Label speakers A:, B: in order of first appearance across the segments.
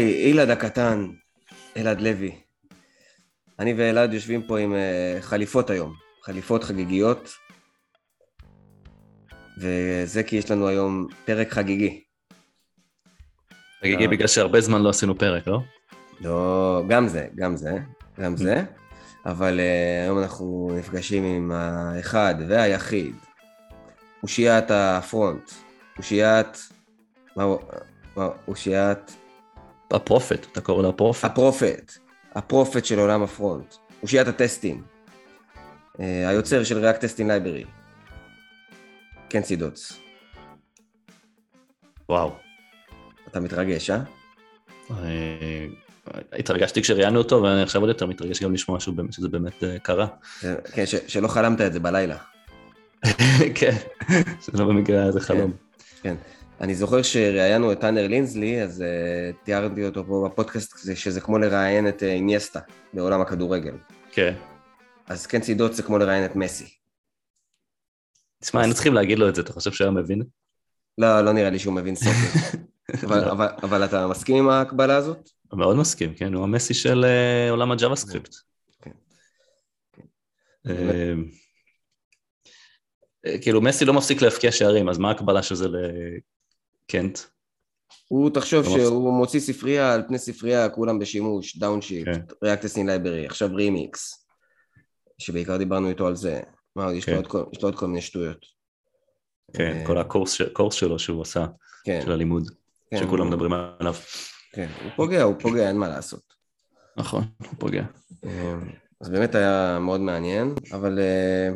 A: היי, אילד הקטן, אלעד לוי. אני ואלעד יושבים פה עם uh, חליפות היום, חליפות חגיגיות, וזה כי יש לנו היום פרק חגיגי.
B: חגיגי בגלל שהרבה זמן לא עשינו פרק, לא?
A: לא, גם זה, גם זה, גם זה, אבל uh, היום אנחנו נפגשים עם האחד והיחיד, אושיית הפרונט, אושיית... מה הוא? אושיית...
B: הפרופט, אתה קורא לו הפרופט?
A: הפרופט, הפרופט של עולם הפרונט, אושיית הטסטים, uh, היוצר של React Testing Library, קנסי דוטס.
B: וואו.
A: אתה מתרגש, אה?
B: אה, התרגשתי כשראיינו אותו, ואני עכשיו עוד יותר מתרגש גם לשמוע שזה באמת אה, קרה.
A: כן, שלא חלמת את זה בלילה.
B: כן, שלא במקרה היה זה חלום.
A: כן. אני זוכר שראיינו את טאנר לינזלי, אז uh, תיארתי אותו פה בפודקאסט, שזה כמו לראיין את אינייסטה בעולם הכדורגל.
B: כן.
A: אז כן צידות זה כמו לראיין את מסי.
B: תשמע, היינו צריכים להגיד לו את זה, אתה חושב שהוא היה מבין?
A: לא, לא נראה לי שהוא מבין סופר. אבל, אבל, אבל אתה מסכים עם ההקבלה הזאת?
B: מאוד מסכים, כן, הוא המסי של uh, עולם הג'אווה סקריפט. כן. כן. Uh, כאילו מסי לא מפסיק להפקיע שערים, אז מה ההקבלה של זה לקנט?
A: הוא תחשוב שהוא מוציא ספרייה על פני ספרייה, כולם בשימוש, דאונשיפט, ריאקט אסין לייברי, עכשיו רימיקס, שבעיקר דיברנו איתו על זה. מה עוד, יש לו עוד כל מיני שטויות.
B: כן, כל הקורס שלו שהוא עשה, של הלימוד. כן, שכולם. מדברים עליו.
A: כן, הוא פוגע, הוא פוגע, אין מה לעשות.
B: נכון, הוא פוגע.
A: אמ, אז באמת היה מאוד מעניין, אבל אה,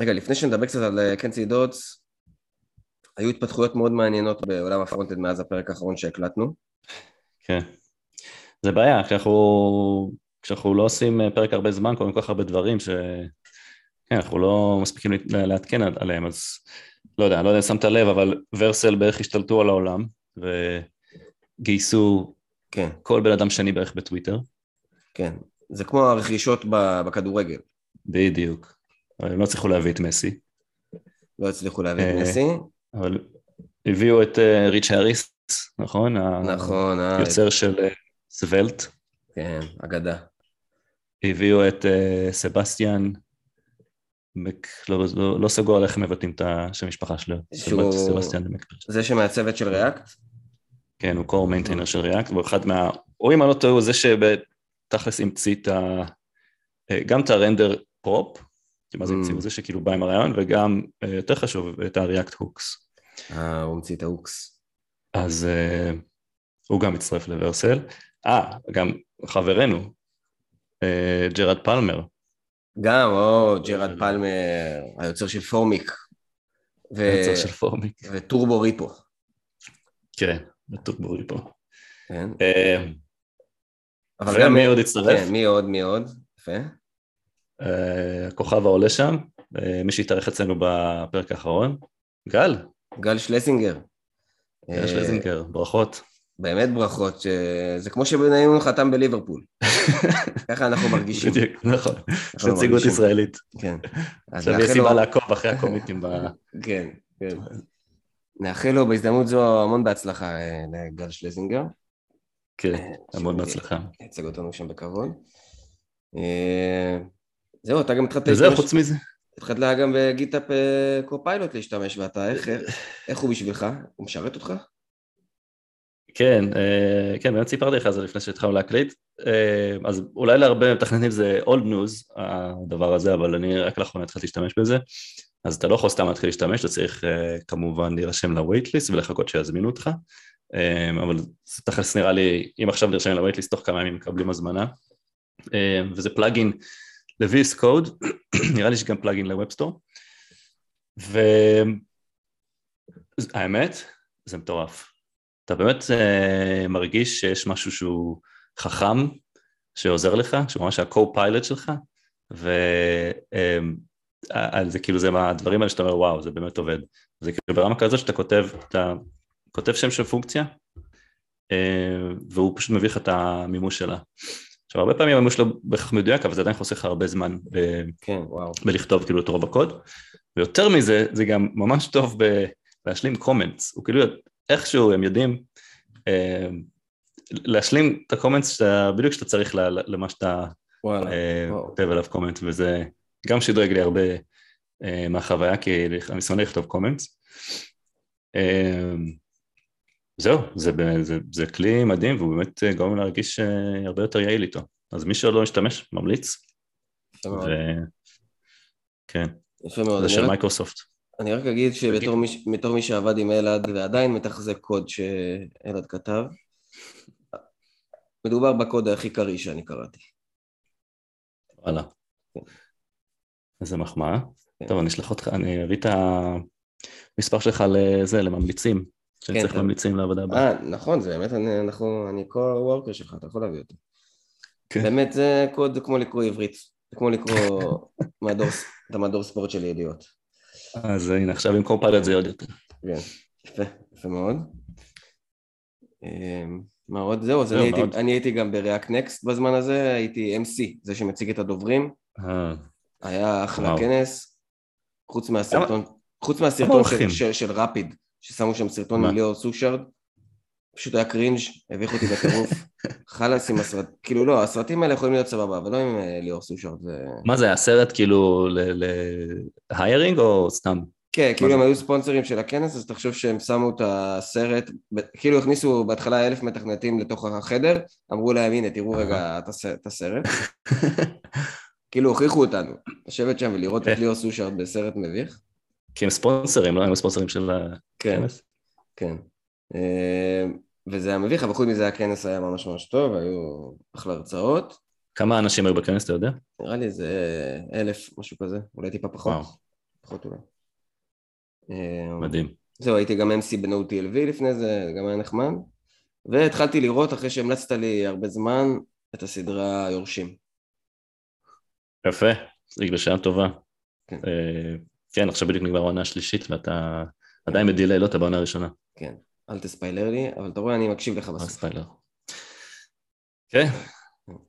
A: רגע, לפני שנדבר קצת על אה, קנסי דודס, היו התפתחויות מאוד מעניינות בעולם הפרונטד מאז הפרק האחרון שהקלטנו.
B: כן. זה בעיה, כשאנחנו, כשאנחנו לא עושים אה, פרק הרבה זמן, קורים כל כך הרבה דברים ש... כן, אנחנו לא מספיקים לעדכן עליהם, אז לא יודע, לא יודע אם שמת לב, אבל ורסל בערך השתלטו על העולם, וגייסו כן. כל בן אדם שני בערך בטוויטר.
A: כן, זה כמו הרכישות בכדורגל.
B: בדיוק, הם לא הצליחו להביא את מסי.
A: לא הצליחו להביא את אה, מסי.
B: אבל הביאו את אה, ריץ' האריס, נכון?
A: נכון.
B: היוצר של אה, סוולט.
A: כן, אגדה.
B: הביאו את סבסטיאן, לא, לא, לא סגור על איך מבטאים את השם משפחה שלו.
A: שהוא... זה שמהצוות של ריאקט?
B: כן, הוא קור מיינטיינר של ריאקט, הוא אחד מה... או אם אני לא טועה, הוא זה שבתכלס המציא את ה... אה, גם את הרנדר פרופ, מה זה המציא? הוא זה שכאילו בא עם הרעיון, וגם, אה, יותר חשוב, את הריאקט הוקס.
A: אה, הוא המציא את ההוקס.
B: אז אה, הוא גם מצטרף לוורסל. אה, גם חברנו, אה, ג'רד פלמר.
A: גם, או, ג'רד פלמר, היוצר של פורמיק.
B: היוצר של פורמיק.
A: וטורבו ריפו.
B: כן, וטורבו ריפו.
A: כן.
B: אה, ומי עוד הצטרף?
A: כן, מי עוד, מי עוד? יפה.
B: אה, הכוכב העולה שם, אה, מי שהתארח אצלנו בפרק האחרון, גל.
A: גל שלסינגר.
B: גל שלסינגר, ברכות.
A: באמת ברכות, זה כמו שבניון חתם בליברפול. ככה אנחנו מרגישים.
B: בדיוק, נכון. נציגות ישראלית.
A: כן.
B: עכשיו יש סיבה לעקוב אחרי הקומיטים ב...
A: כן, כן. נאחל לו בהזדמנות זו המון בהצלחה אה, לגל שלזינגר.
B: כן, אה, המון בהצלחה.
A: ייצג אותנו שם בכבוד. אה, זהו, אתה גם התחלת...
B: וזהו, חוץ מזה.
A: התחלת גם בגיטאפ קופיילוט להשתמש, ואתה, איך הוא בשבילך? הוא משרת אותך?
B: כן, כן, באמת סיפרתי לך על זה לפני שהתחלנו להקליט. אז אולי להרבה מתכננים זה אולד ניוז, הדבר הזה, אבל אני רק לאחרונה התחלתי להשתמש בזה. אז אתה לא יכול סתם להתחיל להשתמש, אתה צריך כמובן להירשם ל-waitlist ולחכות שיזמינו אותך, אבל זה תכלס נראה לי, אם עכשיו נרשם ל-waitlist, תוך כמה ימים מקבלים הזמנה, וזה פלאגין ל-VS Code, נראה לי שגם פלאגין ל-Webstore, והאמת, זה מטורף. אתה באמת uh, מרגיש שיש משהו שהוא חכם, שעוזר לך, שהוא ממש ה-co-pilot שלך, ו... Um, על זה כאילו זה מהדברים האלה שאתה אומר וואו זה באמת עובד זה כאילו ברמה כזאת שאתה כותב אתה כותב שם של פונקציה אה, והוא פשוט מביא לך את המימוש שלה. עכשיו הרבה פעמים המימוש לא בהכרח מדויק אבל זה עדיין חוסך הרבה זמן ב...
A: כן, וואו.
B: בלכתוב כאילו את רוב הקוד ויותר מזה זה גם ממש טוב בלהשלים קומנטס הוא כאילו איכשהו הם יודעים אה, להשלים את הקומנטס בדיוק כשאתה צריך למה שאתה כותב עליו קומנט, וזה גם שדרג לי הרבה מהחוויה, כי אני שונא לכתוב קומנטס. זהו, זה, זה, זה כלי מדהים והוא באמת גורם להרגיש הרבה יותר יעיל איתו. אז מי שלא משתמש, ממליץ. ו... כן.
A: יפה מאוד.
B: זה של מייקרוסופט.
A: אני רק אגיד שבתור מי, מי שעבד עם אלעד ועדיין מתחזק קוד שאלעד כתב, מדובר בקוד הכי קריא שאני קראתי.
B: וואלה. איזה מחמאה. כן. טוב, אני אשלח אותך, אני אביא את המספר שלך לזה, לממליצים, שאני כן, צריך ממליצים לעבודה
A: הבאה. אה, נכון, זה באמת, אני, אנחנו, אני co-worker שלך, אתה יכול להביא אותו. כן. באמת זה קוד כמו לקרוא עברית, זה כמו לקרוא מדור, את המדור ספורט של ידיעות.
B: אז הנה, עכשיו עם קומפיילוט זה עוד יותר.
A: כן, יפה, יפה מאוד. אמ, מה עוד? זהו, אז אני הייתי, אני הייתי גם בריאקט נקסט בזמן הזה, הייתי MC, זה שמציג את הדוברים. אה. היה אחלה כנס, חוץ מהסרטון, חוץ מהסרטון של רפיד, ששמו שם סרטון מליאור סושארד, פשוט היה קרינג', הביך אותי בטירוף. חלאס עם הסרט, כאילו לא, הסרטים האלה יכולים להיות סבבה, אבל לא עם אה, ליאור סושארד.
B: מה זה, הסרט כאילו להיירינג או סתם?
A: כן, כאילו הם היו ספונסרים של הכנס, אז תחשוב שהם שמו את הסרט, כאילו הכניסו בהתחלה אלף מתכנתים לתוך החדר, אמרו להם, הנה, תראו רגע את הסרט. כאילו הוכיחו אותנו, לשבת שם ולראות את כן. ליאור סושארד בסרט מביך.
B: כי הם ספונסרים, לא? הם ספונסרים של הכנס.
A: כן, כן. וזה היה מביך, אבל חוץ מזה הכנס היה ממש ממש טוב, היו אחלה הרצאות.
B: כמה אנשים היו בכנס, אתה יודע?
A: נראה לי איזה אלף, משהו כזה, אולי טיפה פחות. וואו. פחות אולי.
B: אה, מדהים.
A: זהו, הייתי גם MC ב-No TLV לפני זה, גם היה נחמד. והתחלתי לראות, אחרי שהמלצת לי הרבה זמן, את הסדרה יורשים.
B: יפה, זה בשעה טובה. כן. כן, עכשיו בדיוק נגמר העונה השלישית ואתה עדיין בדיליי, לא אתה בעונה הראשונה.
A: כן. אל תספיילר לי, אבל אתה רואה, אני מקשיב לך בסוף. ספיילר.
B: כן,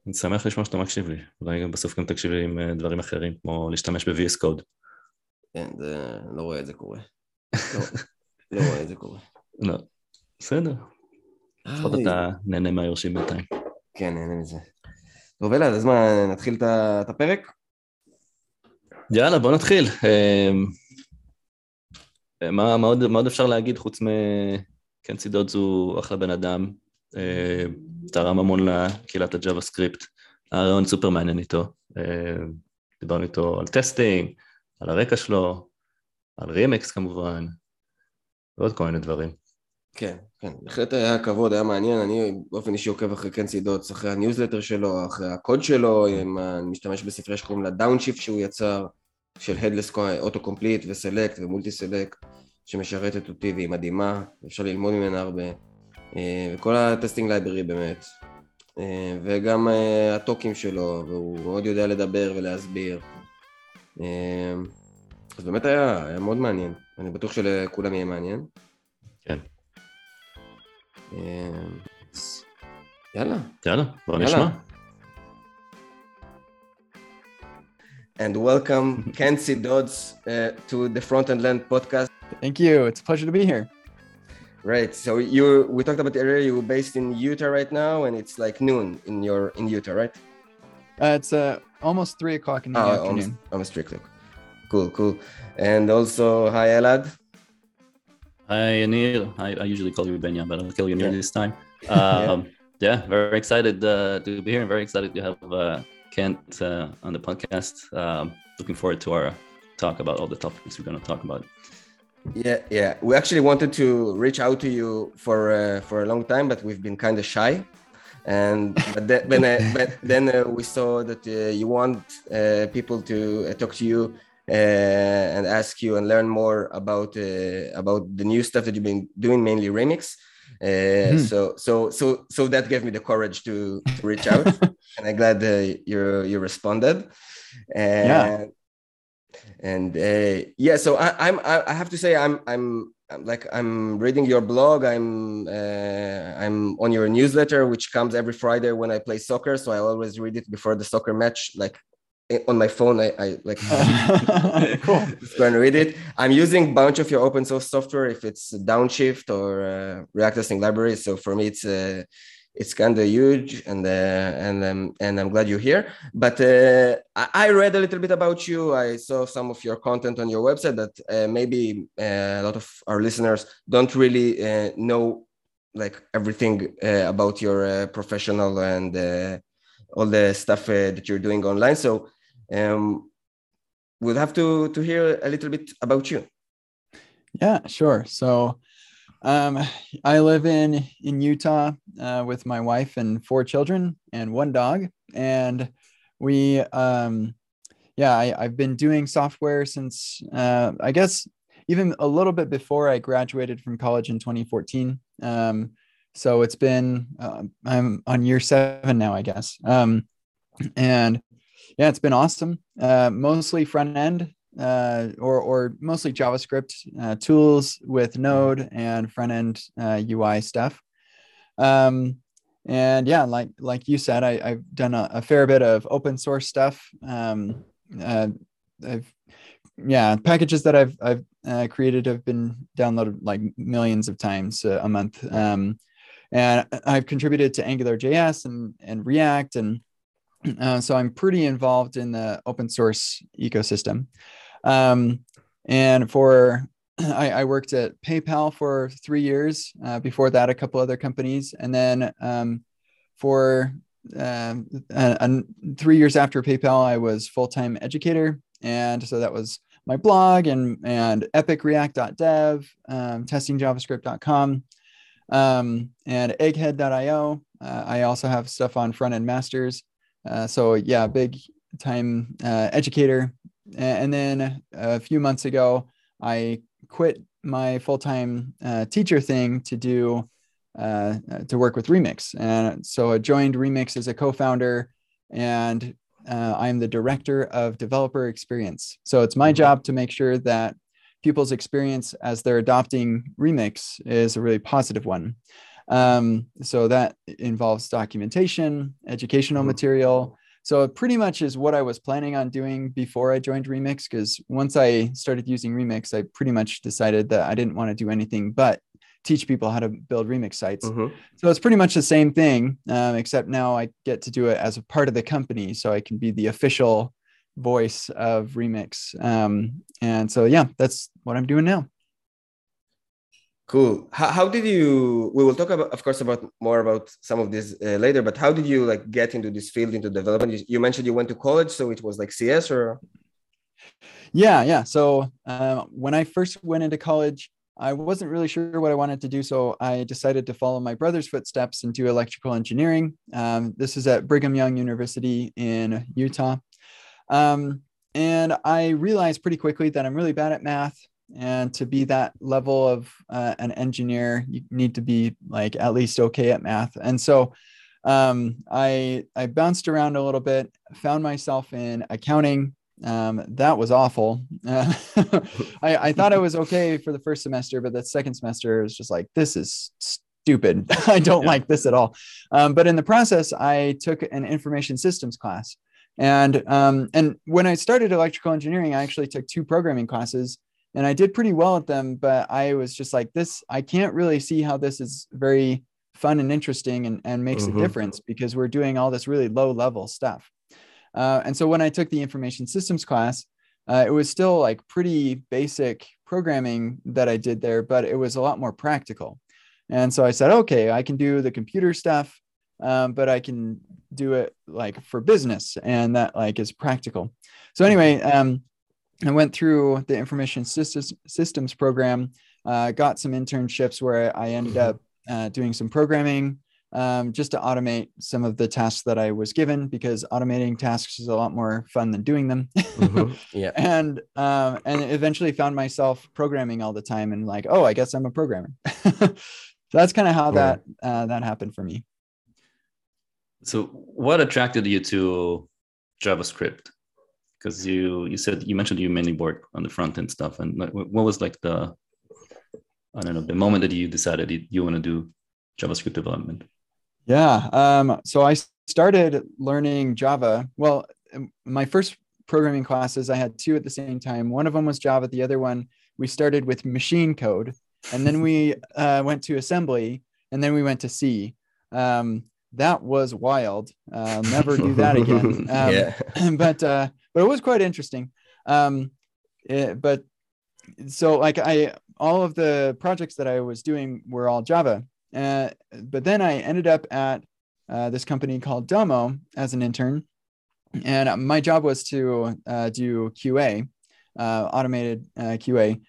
B: אני שמח לשמוע שאתה מקשיב לי. אולי גם בסוף גם תקשיב לי עם אה, דברים אחרים, כמו להשתמש ב-VS Code.
A: כן, זה... לא רואה את זה קורה. לא, לא רואה את זה קורה.
B: לא, בסדר. לפחות אתה נהנה מהיורשים בינתיים.
A: כן, נהנה מזה. טוב, אלעד, אז מה, נתחיל את הפרק?
B: יאללה, בוא נתחיל. אמ, מה, מה, עוד, מה עוד אפשר להגיד חוץ מ... קנצי דודס הוא אחלה בן אדם, אה, תרם המון לקהילת הג'אווה סקריפט, היה רעיון סופר מעניין איתו, אה, דיברנו איתו על טסטינג, על הרקע שלו, על רימקס כמובן, ועוד כל מיני דברים.
A: כן, כן, בהחלט היה כבוד, היה מעניין, אני באופן אישי עוקב אחרי קנצי דודס, אחרי הניוזלטר שלו, אחרי הקוד שלו, עם, אני משתמש בספרי שקוראים לה דאונשיפט שהוא יצר, של Headless Auto Complete וסלקט ומולטי סלקט. שמשרתת אותי והיא מדהימה, אפשר ללמוד ממנה הרבה. אה, וכל הטסטינג לייברי באמת. אה, וגם אה, הטוקים שלו, והוא מאוד יודע לדבר ולהסביר. אז באמת היה, היה מאוד מעניין. אני בטוח שלכולם יהיה מעניין.
B: כן.
A: יאללה.
B: יאללה, בוא נשמע.
A: And welcome, Kent C. Dodds, uh, to the Front and Land podcast.
C: Thank you. It's a pleasure to be here.
A: Right. So you, we talked about earlier. You're based in Utah right now, and it's like noon in your in Utah, right?
C: Uh, it's uh, almost three o'clock in the oh, afternoon.
A: Almost, almost three o'clock. Cool, cool. And also, hi, Elad.
B: Hi Anil. I, I usually call you Benya, but I'll kill you yeah. this time. Um, yeah. very excited uh, to be here. Very excited to have uh, Kent uh, on the podcast. Um, looking forward to our talk about all the topics we're going to talk about.
A: Yeah, yeah. We actually wanted to reach out to you for uh, for a long time, but we've been kind of shy. And but then, uh, but then uh, we saw that uh, you want uh, people to uh, talk to you and ask you and learn more about about the new stuff that you've been doing, mainly remix. Mm-hmm. So so so so that gave me the courage to, to reach out, and I'm glad you you responded. And, yeah and uh, yeah so I, i'm i have to say i'm i'm like i'm reading your blog i'm uh, i'm on your newsletter which comes every friday when i play soccer so i always read it before the soccer match like on my phone i, I like cool. just go and read it i'm using a bunch of your open source software if it's downshift or uh, react testing library so for me it's uh, it's kind of huge, and uh, and um, and I'm glad you're here. But uh, I, I, read a little bit about you. I saw some of your content on your website that uh, maybe uh, a lot of our listeners don't really uh, know like everything uh, about your professional and all the stuff that you're doing online. So um, we'll have to to hear a little bit about you.
C: Yeah, sure. So um, I live in in Utah uh, with my wife and four children and one dog, and we um, yeah I, I've been doing software since uh, I guess even a little bit before I graduated from college in 2014. Um, so it's been uh, I'm on year seven now, I guess. Um, and yeah, it's been awesome. Uh, mostly front end uh, or, or mostly JavaScript uh, tools with Node and front end uh, UI stuff. Um, and yeah, like like you said, I, have done a, a, fair bit of open source stuff. Um, uh, I've yeah, packages that I've I've uh, created have been downloaded like millions of times a month. Um, and I've contributed to Angular JS and and React and uh, so I'm pretty involved in the open source ecosystem. Um, and for I, I, worked at PayPal for three years. Uh, before that, a couple other companies, and then um, for uh, three years after PayPal, I was full time educator, and so that was my blog and and epicreact.dev, um, testingjavascript.com, um, and egghead.io. Uh, I also have stuff on Frontend Masters. Uh, so yeah, big time uh, educator and then a few months ago, I quit my full time uh, teacher thing to do uh, to work with Remix. And so I joined Remix as a co founder, and uh, I'm the director of developer experience. So it's my mm-hmm. job to make sure that people's experience as they're adopting Remix is a really positive one. Um, so that involves documentation, educational mm-hmm. material, so it pretty much is what I was planning on doing before I joined Remix. Because once I started using Remix, I pretty much decided that I didn't want to do anything but teach people how to build Remix sites. Mm-hmm. So it's pretty much the same thing, um, except now I get to do it as a part of the company, so I can be the official voice of Remix. Um, and so yeah, that's what I'm doing now.
A: Cool. How, how did you? We will talk about, of course, about more about some of this uh, later. But how did you like get into this field, into development? You, you, mentioned you went to college, so it was like CS or.
C: Yeah, yeah. So um, when I first went into college, I wasn't really sure what I wanted to do, so I decided to follow my brother's footsteps and do electrical engineering. Um, this is at Brigham Young University in Utah. Um, and I realized pretty quickly that I'm really bad at math and to be that level of uh, an engineer you need to be like at least okay at math and so um, I I bounced around a little bit, found myself in accounting. Um, that was awful. Uh, I, I thought I was okay for the first semester, but the second semester was just like this is stupid. I don't yeah. like this at all. Um, but in the process, I took an information systems class, and um, and when I started electrical engineering, I actually took two programming classes and I did pretty well at them, but I was just like, this, I can't really see how this is very fun and interesting and, and makes mm-hmm. a difference because we're doing all this really low level stuff. Uh, and so when I took the information systems class, uh, it was still like pretty basic programming that I did there, but it was a lot more practical. And so I said, okay, I can do the computer stuff, um, but I can do it like for business, and that like is practical. So anyway, um, I went through the information systems systems program, uh, got some internships where I ended mm-hmm. up uh, doing some programming um, just to automate some of the tasks that I was given because automating tasks is a lot more fun than doing them. mm-hmm. Yeah. And um, and eventually found myself programming all the time and like, oh, I guess I'm a programmer. so that's kind of how that uh, that happened for me.
B: So, what attracted you to JavaScript? Because you you said you mentioned you mainly work on the front end stuff and like, what was like the i don't know the moment that you decided you, you want to do javascript development
C: yeah um, so i started learning java well my first programming classes i had two at the same time one of them was java the other one we started with machine code and then we uh, went to assembly and then we went to c um, that was wild. Uh, never do that again. Um,
A: yeah.
C: but uh, but it was quite interesting. Um, it, but so like I all of the projects that I was doing were all Java. Uh, but then I ended up at uh, this company called Domo as an intern, and my job was to uh, do QA, uh, automated uh, QA,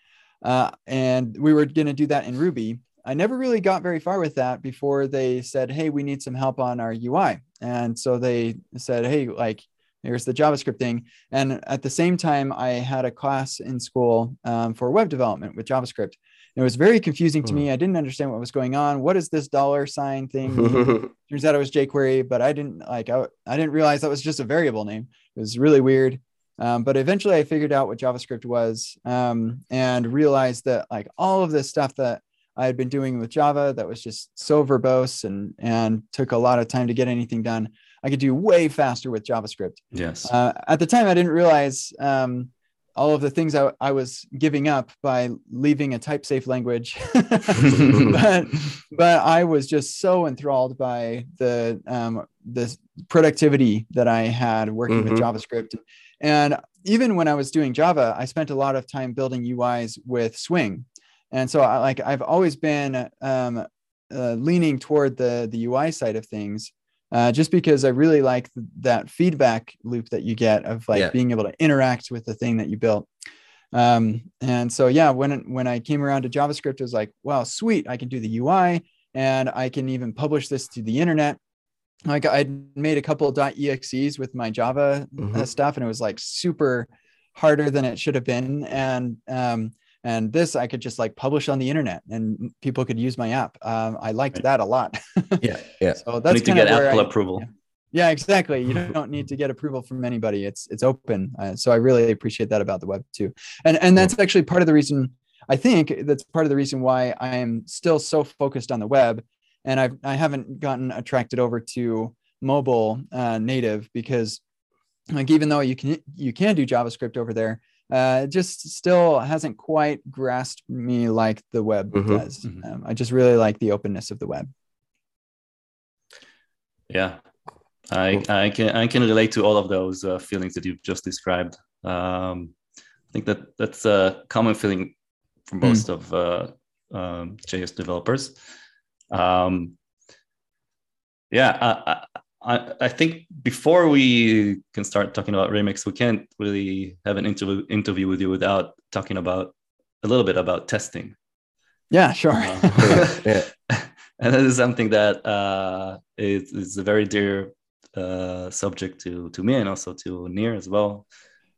C: uh, and we were going to do that in Ruby. I never really got very far with that before they said, "Hey, we need some help on our UI," and so they said, "Hey, like." Here's the JavaScript thing. And at the same time, I had a class in school um, for web development with JavaScript. It was very confusing to me. I didn't understand what was going on. What is this dollar sign thing? Turns out it was jQuery, but I didn't like. I, I didn't realize that was just a variable name. It was really weird. Um, but eventually, I figured out what JavaScript was um, and realized that like all of this stuff that I had been doing with Java that was just so verbose and and took a lot of time to get anything done. I could do way faster with JavaScript.
B: Yes.
C: Uh, at the time, I didn't realize um, all of the things I, I, was giving up by leaving a type safe language. but but I was just so enthralled by the um, the productivity that I had working mm-hmm. with JavaScript. And even when I was doing Java, I spent a lot of time building UIs with Swing. And so I like I've always been um, uh, leaning toward the the UI side of things uh, just because I really like that feedback loop that you get of like yeah. being able to interact with the thing that you built. Um, and so, yeah, when, when I came around to JavaScript, it was like, wow, sweet. I can do the UI and I can even publish this to the internet. Like I made a couple .exes with my Java uh, mm-hmm. stuff and it was like super harder than it should have been. And, um, and this I could just like publish on the internet and people could use my app. Um, I liked right. that a lot.
A: yeah, yeah.
C: So that's
B: need to get Apple I, approval.
C: Yeah. yeah. exactly. You don't need to get approval from anybody. It's it's open. Uh, so I really appreciate that about the web too. And and that's actually part of the reason I think that's part of the reason why I am still so focused on the web, and I've I haven't gotten attracted over to mobile uh, native because like even though you can you can do JavaScript over there uh, it just still hasn't quite grasped me like the web mm-hmm. does. Mm-hmm. Um, I just really like the openness of the web.
B: Yeah, I, I can I can relate to all of those uh, feelings that you've just described. Um, I think that that's a common feeling for hmm. most mm. of uh, um, JS developers. Um, yeah, I, I, I think before we can start talking about Remix, we can't really have an interview interview with you without talking about a little bit about testing.
C: Yeah, sure.
B: Uh, yeah. and this is something that uh, is, is a very dear uh, subject to to me and also to Nir as well.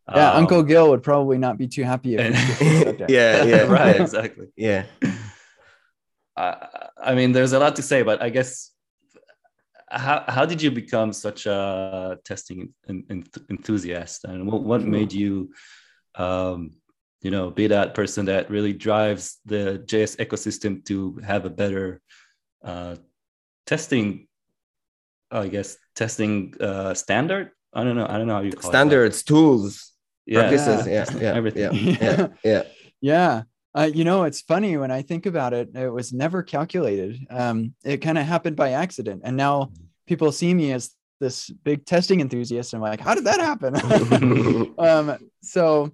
C: Yeah, um, Uncle Gil would probably not be too happy. If
A: and, yeah, yeah,
B: right, exactly.
A: Yeah.
B: I mean, there's a lot to say, but I guess how, how did you become such a testing enthusiast and what, what made you um, you know be that person that really drives the js ecosystem to have a better uh, testing i guess testing uh, standard i don't know i don't know how you call
A: standards
B: it,
A: tools yeah. practices yeah, yeah, yeah
B: everything
A: yeah yeah, yeah.
C: yeah. Uh, you know, it's funny when I think about it, it was never calculated. Um, it kind of happened by accident. And now people see me as this big testing enthusiast. And I'm like, how did that happen? um, so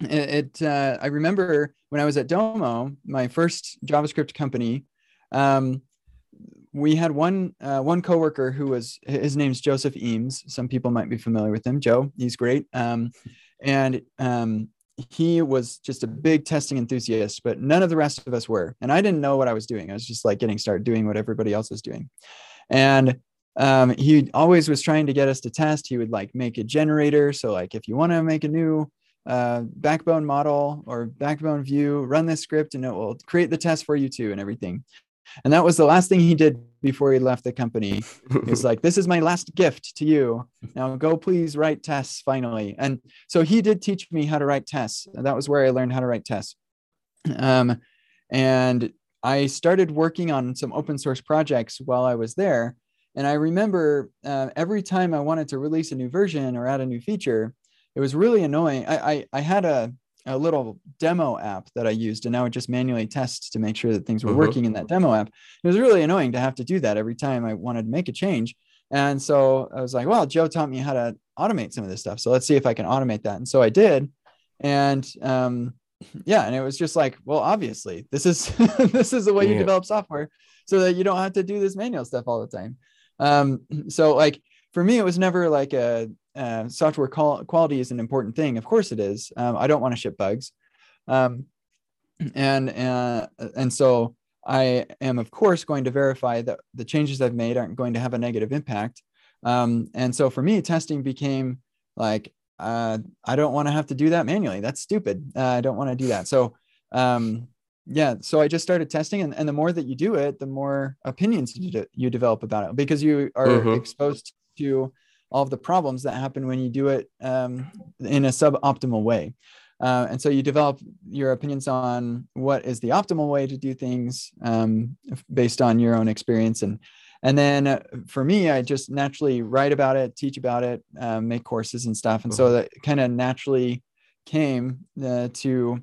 C: it, it uh, I remember when I was at Domo, my first JavaScript company, um, we had one uh, one coworker who was his name's Joseph Eames. Some people might be familiar with him. Joe, he's great. Um, and um, he was just a big testing enthusiast, but none of the rest of us were. And I didn't know what I was doing. I was just like getting started doing what everybody else was doing. And um, he always was trying to get us to test. He would like make a generator. So like if you want to make a new uh, backbone model or backbone view, run this script and it will create the test for you too and everything. And that was the last thing he did before he left the company. He was like, This is my last gift to you. Now go please write tests finally. And so he did teach me how to write tests. And that was where I learned how to write tests. Um, and I started working on some open source projects while I was there. And I remember uh, every time I wanted to release a new version or add a new feature, it was really annoying. I, I, I had a, a little demo app that I used, and I would just manually test to make sure that things were
A: Mhm.
C: working in that demo app. It was really annoying to have to do that every time I wanted to make a change. And so I was like, well, Joe taught me how to automate some of this stuff. So let's see if I can automate that. And so I did. And um, yeah, and it was just like, well, obviously, this is this is the way you develop software so that you don't have to do this manual stuff all the time. Um, so like for me, it was never like a uh, software qual- quality is an important thing. Of course it is. Um, I don't want to ship bugs. Um, and uh, and so I am of course going to verify that the changes I've made aren't going to have a negative impact. Um, and so for me, testing became like uh, I don't want to have to do that manually. That's stupid. Uh, I don't want to do that. So um, yeah, so I just started testing, and, and the more that you do it, the more opinions you, de- you develop about it because you are
A: Mhm.
C: exposed to all of the problems that happen when you do it um, in a suboptimal way. Uh, and so you develop your opinions on what is the optimal way to do things um, based on your own experience. And and then uh, for me, I just naturally write about it, teach about it, um, make courses and stuff. And so that kind of naturally came uh, to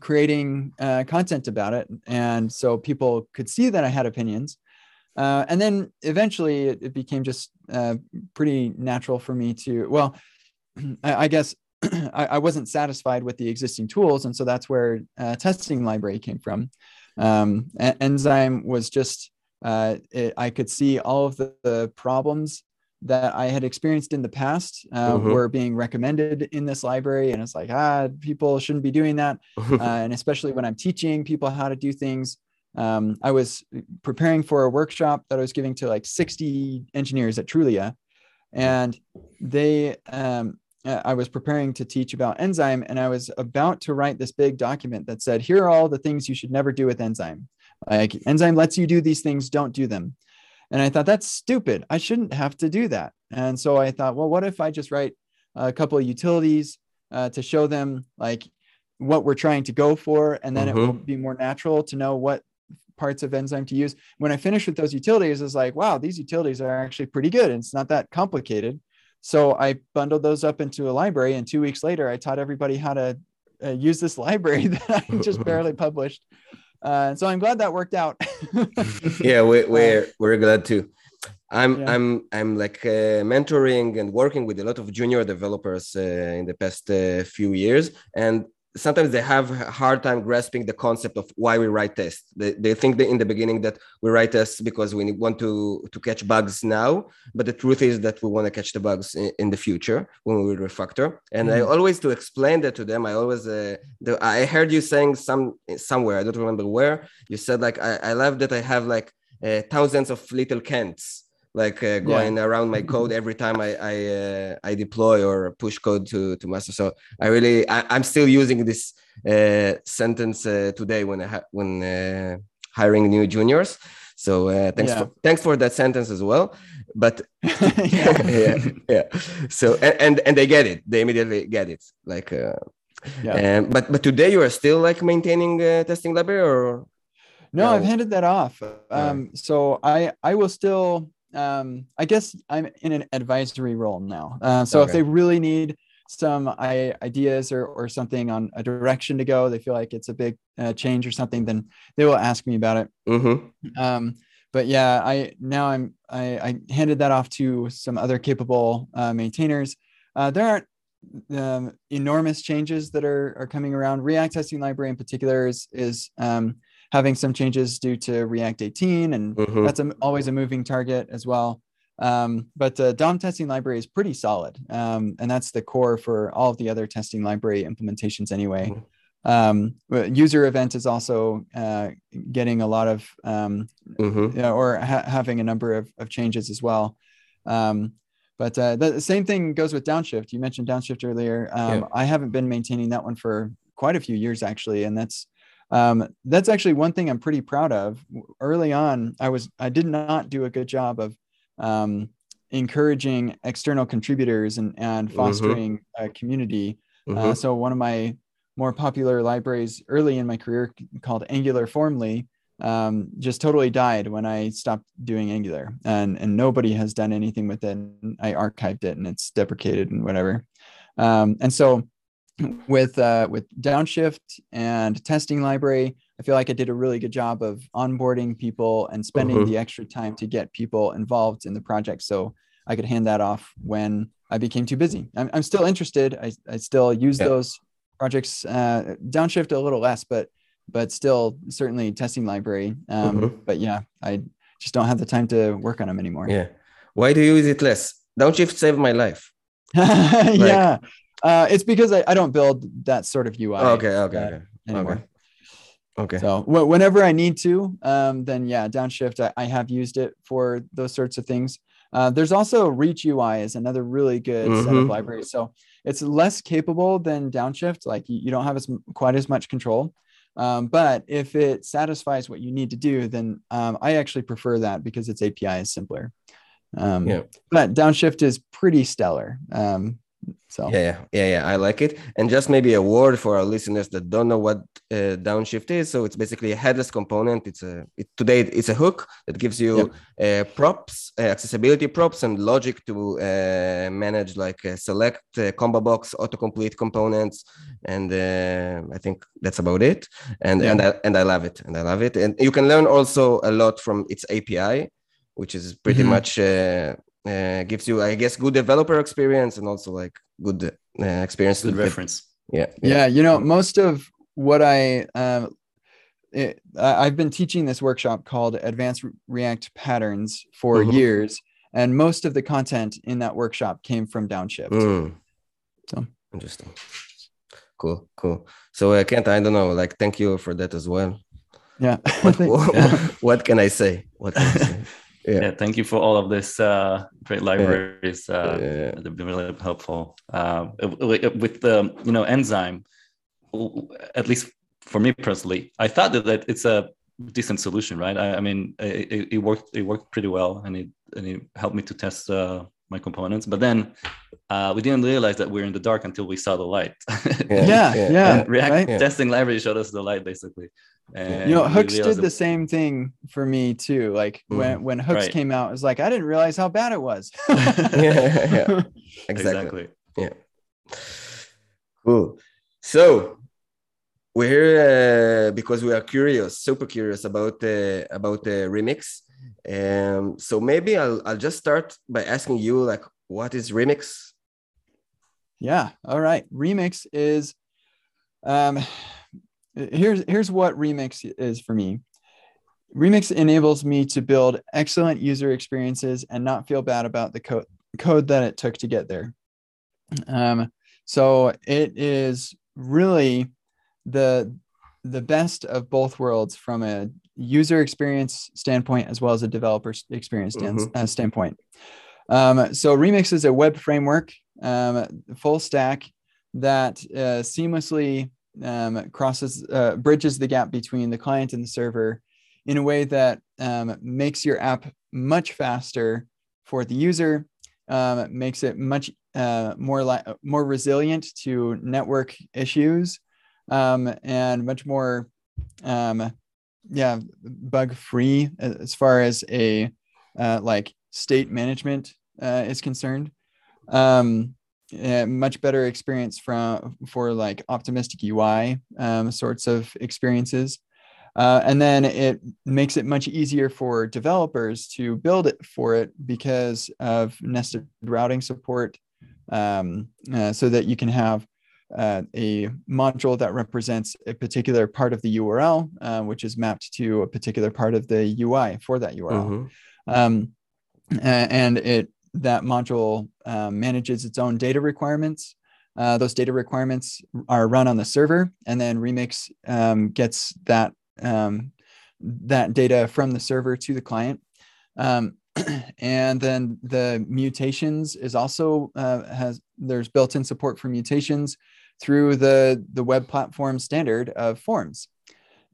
C: creating uh, content about it. And so people could see that I had opinions. Uh, and then eventually it, it became just uh, pretty natural for me to, well, I, I guess I, I wasn't satisfied with the existing tools. And so that's where uh, testing library came from. Um, Enzyme was just, uh, it, I could see all of the, the problems that I had experienced in the past uh,
A: Mhm.
C: were being recommended in this library. And it's like, ah, people shouldn't be doing that. uh, and especially when I'm teaching people how to do things. Um, I was preparing for a workshop that I was giving to like 60 engineers at Trulia, and they, um, uh, I was preparing to teach about enzyme, and I was about to write this big document that said, "Here are all the things you should never do with enzyme. Like enzyme lets you do these things, don't do them." And I thought that's stupid. I shouldn't have to do that. And so I thought, well, what if I just write a couple of utilities uh, to show them like what we're trying to go for, and then it will be more natural to know what parts of enzyme to use. When I finished with those utilities, I was like, wow, these utilities are actually pretty good. And it's not that complicated. So I bundled those up into a library, and two weeks later, I taught everybody how to uh, use this library that I just barely published. Uh, and so I'm glad that worked out.
A: yeah, we, we're we're glad too. I'm
C: Yeah.
A: I'm I'm like uh, mentoring and working with a lot of junior developers uh, in the past uh, few years, and sometimes they have a hard time grasping the concept of why we write tests. They, they think that in the beginning that we write tests because we want to to catch bugs now, but the truth is that we want to catch the bugs in, in the future when we refactor. And I
C: Mhm.
A: always to explain that to them. I always uh, the, I heard you saying some somewhere I don't remember where you said like I, I love that I have like uh, thousands of little Kents like uh, going around my code every time I I, uh, I deploy or push code to to master. So I really I, I'm still using this uh, sentence uh, today when I when uh, hiring new juniors. So uh, thanks
C: Yeah.
A: for thanks for that sentence as well. But
C: yeah.
A: yeah, yeah. So and, and and they get it. They immediately get it. Like uh,
C: Yeah.
A: um, but but today you are still like maintaining testing library or
C: No, I've handed that off. Um, so I I will still. Um, I guess I'm in an advisory role now. Uh, so if they really need some I, ideas or or something on a direction to go, they feel like it's a big uh, change or something, then they will ask me about it.
A: Mhm.
C: Um, but yeah, I now I'm I, I handed that off to some other capable uh, maintainers. Uh, there aren't um, enormous changes that are are coming around. React testing library in particular is is um, having some changes due to React 18, and
A: Mhm.
C: that's a, always a moving target as well. Um, but the DOM testing library is pretty solid, um, and that's the core for all of the other testing library implementations anyway.
A: Mhm.
C: Um, user event is also uh, getting a lot of um,
A: Mhm.
C: yeah, or ha- having a number of, of changes as well. Um, but uh, the same thing goes with downshift. You mentioned downshift earlier. Um,
A: Yeah.
C: I haven't been maintaining that one for quite a few years actually, and that's um, that's actually one thing I'm pretty proud of. Early on, I was I did not do a good job of um, encouraging external contributors and and
A: Mhm.
C: fostering a community. Uh,
A: Mhm.
C: so one of my more popular libraries early in my career called Angular Formly um, just totally died when I stopped doing Angular, and and nobody has done anything with it. And I archived it, and it's deprecated and whatever. Um, and so with uh, with downshift and testing library i feel like i did a really good job of onboarding people and spending
A: Mhm.
C: the extra time to get people involved in the project so i could hand that off when i became too busy i'm, I'm still interested I, I still use
A: Yeah.
C: those projects uh, downshift a little less but but still certainly testing library um,
A: Mhm.
C: but yeah i just don't have the time to work on them anymore
A: Yeah. Why do you use it less? Downshift saved my life.
C: yeah uh, it's because I, I don't build that sort of ui
A: okay, okay,
C: uh,
A: okay.
C: anymore
A: Okay. Okay.
C: So wh- whenever I need to, um, then yeah, downshift, I, I have used it for those sorts of things. Uh, there's also Reach UI is another really good set of
A: Mhm.
C: libraries. So it's less capable than downshift. Like you, you don't have as quite as much control. Um, but if it satisfies what you need to do, then um, I actually prefer that because its API is simpler. Um,
A: Yeah.
C: But downshift is pretty stellar. Um, so
A: Yeah, yeah, yeah. I like it. And just maybe a word for our listeners that don't know what uh, downshift is. So it's basically a headless component. It's a it, today it's a hook that gives you uh, props, uh, accessibility props, and logic to uh, manage like uh, select uh, combo box, autocomplete components, and uh, I think that's about it. And
C: Yeah.
A: and I, and I love it, and I love it. And you can learn also a lot from its API, which is pretty
C: Mhm.
A: much. Uh, gives you, I guess, good developer experience and also like good uh, experience. to
B: Good reference.
A: Yeah,
C: yeah you know most of what i um it, I- i've been teaching this workshop called advanced react patterns for
A: Mhm.
C: years and most of the content in that workshop came from downshift
A: Mm.
C: So.
A: interesting. Cool, cool. So uh, Kent, I don't know, like, thank you for that as well.
C: yeah
A: What,
C: Thank-
A: what,
B: Yeah.
A: what can I say? What can I say? Yeah.
B: Yeah. thank you for all of this uh, great libraries. Uh,
A: Yeah.
B: They've been really helpful. Uh, with the you know enzyme, at least for me personally, I thought that, that it's a decent solution, right? I, I mean, it, it- it worked. It worked pretty well, and it and it helped me to test uh, my components. But then uh, we didn't realize that we're in the dark until we saw the light.
A: Yeah,
C: yeah
A: yeah,
C: yeah,
B: React
C: right?
A: Yeah.
B: testing library showed us the light basically. And
C: you know hooks did
B: that-
C: the same thing for me too like when when hooks
B: Right.
C: came out it was like i didn't realize how bad it was
A: Yeah, exactly. yeah. Exactly. Cool. So we're here uh, because we are curious, super curious about uh, about the remix. Um, so maybe I'll I'll just start by asking you like, what is remix?
C: Yeah. All right. Remix is um here's here's what Remix is for me. Remix enables me to build excellent user experiences and not feel bad about the code code that it took to get there. Um, so it is really the the best of both worlds from a user experience standpoint as well as a developer experience stan-
A: Mhm.
C: uh, standpoint. Um, so Remix is a web framework, um, full stack that uh, seamlessly um, crosses, uh, bridges the gap between the client and the server in a way that um, makes your app much faster for the user, um, makes it much uh, more li- more resilient to network issues, um, and much more, um, yeah, bug free as far as a uh, like state management uh, is concerned. Um, uh, much better experience from for like optimistic UI um, sorts of experiences. Uh, and then it makes it much easier for developers to build it for it because of nested routing support um, uh, so that you can have uh, a module that represents a particular part of the URL, uh, which is mapped to a particular part of the UI for that URL.
A: Mhm.
C: Um, and it that module um, manages its own data requirements. Uh, those data requirements are run on the server, and then Remix um, gets that um, that data from the server to the client. Um, and then the mutations is also uh, has there's built-in support for mutations through the the web platform standard of forms.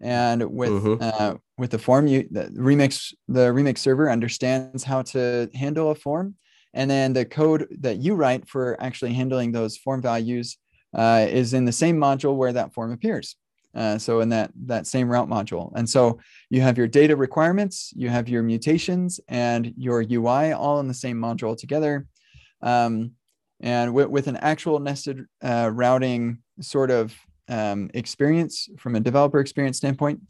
C: And with
A: Mhm.
C: uh, with the form, you the remix the remix server understands how to handle a form, and then the code that you write for actually handling those form values uh, is in the same module where that form appears. Uh, so in that that same route module, and so you have your data requirements, you have your mutations, and your UI all in the same module together. Um, And with, with an actual nested uh, routing sort of um, experience from a developer experience standpoint,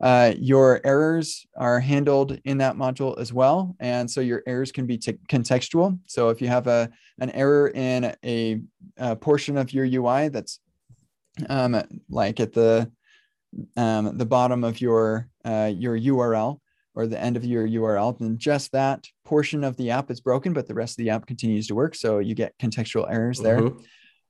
C: uh, your errors are handled in that module as well. And so your errors can be contextual. So if you have a, an error in a, a portion of your UI that's um, like at the, um, the bottom of your, uh, your URL or the end of your URL, then just that portion of the app is broken, but the rest of the app continues to work. So you get contextual errors there. Mm-hmm.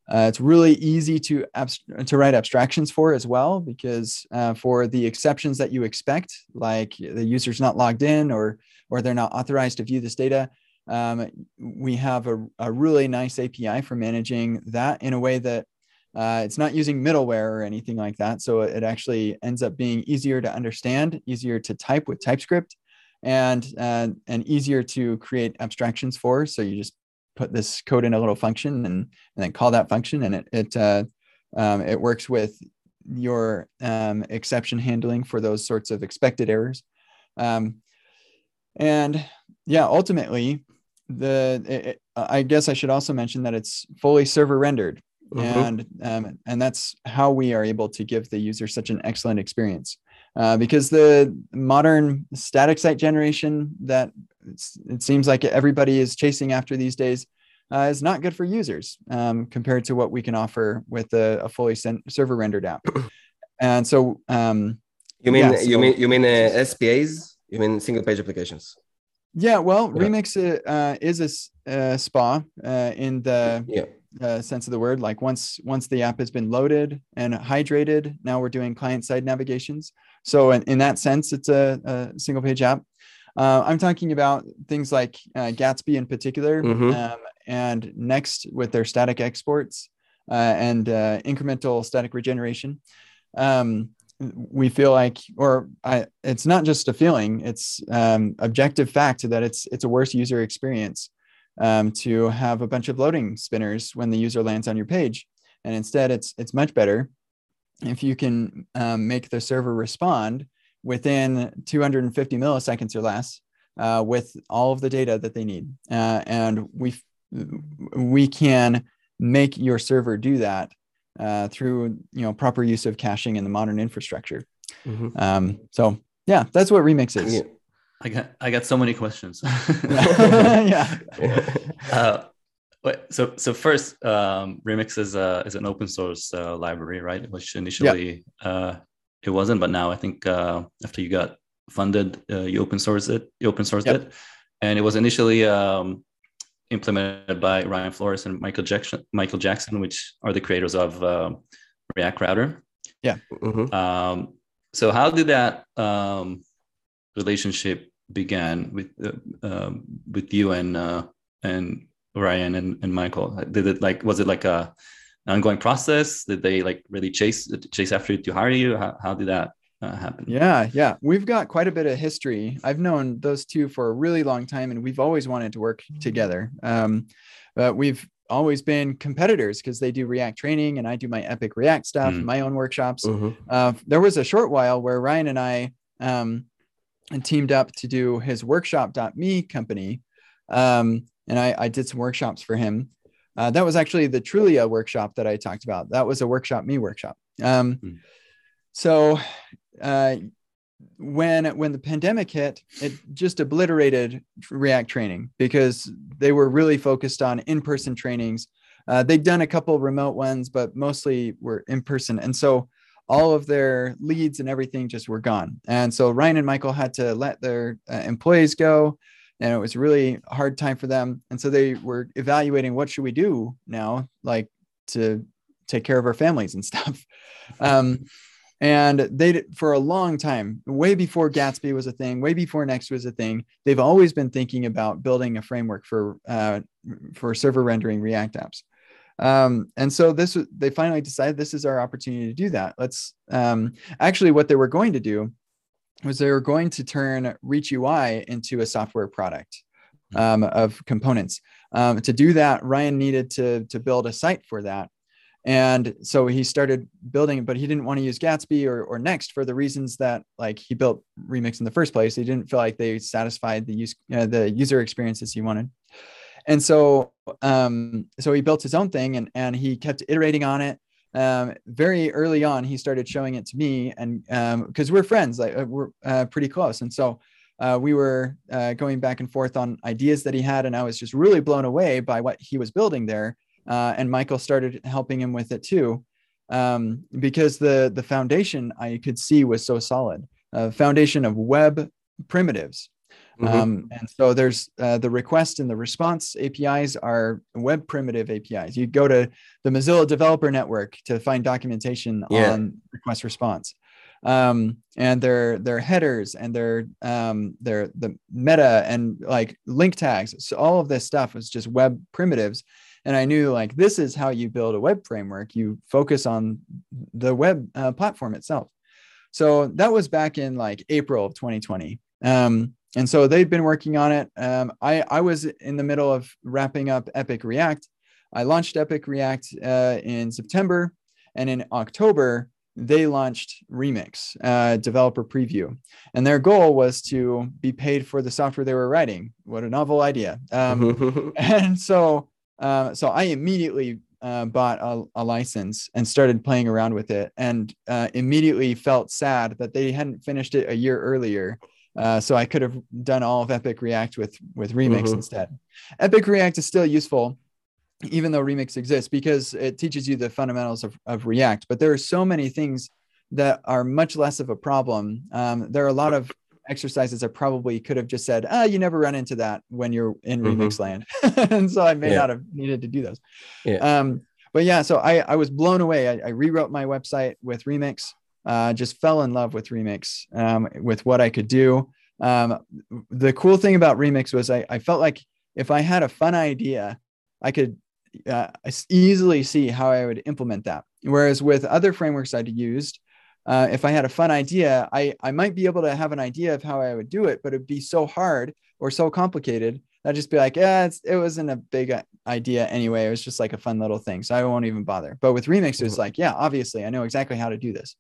C: Uh, it's really easy to abst- to write abstractions for as well because uh, for the exceptions that you expect, like the user's not logged in or or they're not authorized to view this data, um, we have a, a really nice API for managing that in a way that uh, it's not using middleware or anything like that. So it actually ends up being easier to understand, easier to type with TypeScript, and uh, and easier to create abstractions for. So you just put this code in a little function and, and then call that function and it, it, uh, um, it works with your um, exception handling for those sorts of expected errors. Um, and yeah, ultimately, the it, I guess I should also mention that it's fully server rendered, mm-hmm. and um, and that's how we are able to give the user such an excellent experience. Uh, because the modern static site generation that it seems like everybody is chasing after these days uh, is not good for users um, compared to what we can offer with a, a fully server rendered app. And so, um,
A: you mean yeah, so, you mean you mean uh, SPAs? You mean single page applications?
C: Yeah, well, yeah. Remix uh, is a, a SPA uh, in the
A: yeah.
C: Uh, sense of the word. Like once once the app has been loaded and hydrated, now we're doing client side navigations. So in, in that sense, it's a, a single page app. Uh, I'm talking about things like uh, Gatsby in particular, mm-hmm. um, and Next with their static exports uh, and uh, incremental static regeneration. Um, we feel like, or I, it's not just a feeling; it's um, objective fact that it's it's a worse user experience um, to have a bunch of loading spinners when the user lands on your page, and instead, it's it's much better if you can um, make the server respond within 250 milliseconds or less uh, with all of the data that they need. Uh, and we we can make your server do that uh, through you know proper use of caching in the modern infrastructure. Mm-hmm. Um, so yeah, that's what Remix is.
B: I got I got so many questions.
C: yeah.
B: Uh, so so first, um, Remix is a is an open source uh, library, right? Which initially yep. uh, it wasn't, but now I think uh, after you got funded, uh, you open sourced it. You open sourced yep. it, and it was initially um, implemented by Ryan Florence and Michael Jackson. Michael Jackson, which are the creators of uh, React Router.
C: Yeah.
B: Mm-hmm. Um, so how did that um, relationship began with uh, um, with you and uh, and Ryan and, and Michael? Did it like was it like a ongoing process? Did they like really chase chase after you to hire you? How, how did that uh, happen?
C: Yeah, yeah. We've got quite a bit of history. I've known those two for a really long time, and we've always wanted to work together. Um, but we've always been competitors because they do React training and I do my Epic React stuff, mm. my own workshops. Mm-hmm. Uh, there was a short while where Ryan and I um, teamed up to do his workshop.me company. Um, and I, I, did some workshops for him. Uh, that was actually the Trulia workshop that I talked about. That was a workshop me workshop. Um, mm. So uh, when when the pandemic hit, it just obliterated React training because they were really focused on in-person trainings. Uh, they'd done a couple remote ones, but mostly were in person. And so all of their leads and everything just were gone. And so Ryan and Michael had to let their uh, employees go, and it was a really hard time for them. And so they were evaluating what should we do now, like to take care of our families and stuff. Um, and they, for a long time, way before Gatsby was a thing, way before Next was a thing, they've always been thinking about building a framework for uh, for server rendering React apps. Um, and so this they finally decided this is our opportunity to do that. Let's um, actually what they were going to do was they were going to turn Reach UI into a software product um, of components. Um, to do that, Ryan needed to to build a site for that. And so he started building but he didn't want to use Gatsby or, or Next for the reasons that like he built Remix in the first place. He didn't feel like they satisfied the use uh, the user experiences he wanted. and so um, so he built his own thing and and he kept iterating on it. Um, very early on, he started showing it to me, and because um, we're friends, like uh, we're uh, pretty close, and so uh, we were uh, going back and forth on ideas that he had, and I was just really blown away by what he was building there. Uh, and Michael started helping him with it too, um, because the the foundation I could see was so solid. Uh, foundation of web primitives. Mm-hmm. Um, and so there's uh, the request and the response APIs are web primitive APIs. You go to the Mozilla Developer Network to find documentation yeah. on request response um, and their their headers and their um, their the meta and like link tags. So all of this stuff is just web primitives, and I knew like this is how you build a web framework. You focus on the web uh, platform itself. So that was back in like April of 2020. Um, and so they've been working on it. Um, I I was in the middle of wrapping up Epic React. I launched Epic React uh, in September, and in October they launched Remix, uh, developer preview, and their goal was to be paid for the software they were writing. What a novel idea! Um, and so, uh, so I immediately uh, bought a, a, license and started playing around with it, and uh, immediately felt sad that they hadn't finished it a year earlier. Uh, so I could have done all of Epic React with with Remix mm-hmm. instead. Epic React is still useful even though remix exists because it teaches you the fundamentals of, of react but there are so many things that are much less of a problem um, there are a lot of exercises i probably could have just said ah you never run into that when you're in mm-hmm. remix land and so i may yeah. not have needed to do those yeah. Um, but yeah so i, I was blown away I, I rewrote my website with remix uh, just fell in love with remix um, with what i could do um, the cool thing about remix was I, I felt like if i had a fun idea I could uh, easily see how I would implement that. Whereas with other frameworks I'd used, uh, if I had a fun idea, I, I might be able to have an idea of how I would do it, but it'd be so hard or so complicated. I'd just be like, yeah, it wasn't a big uh, idea anyway. It was just like a fun little thing. So I won't even bother. But with Remix, it's mm-hmm. like, yeah, obviously I know exactly how to do this.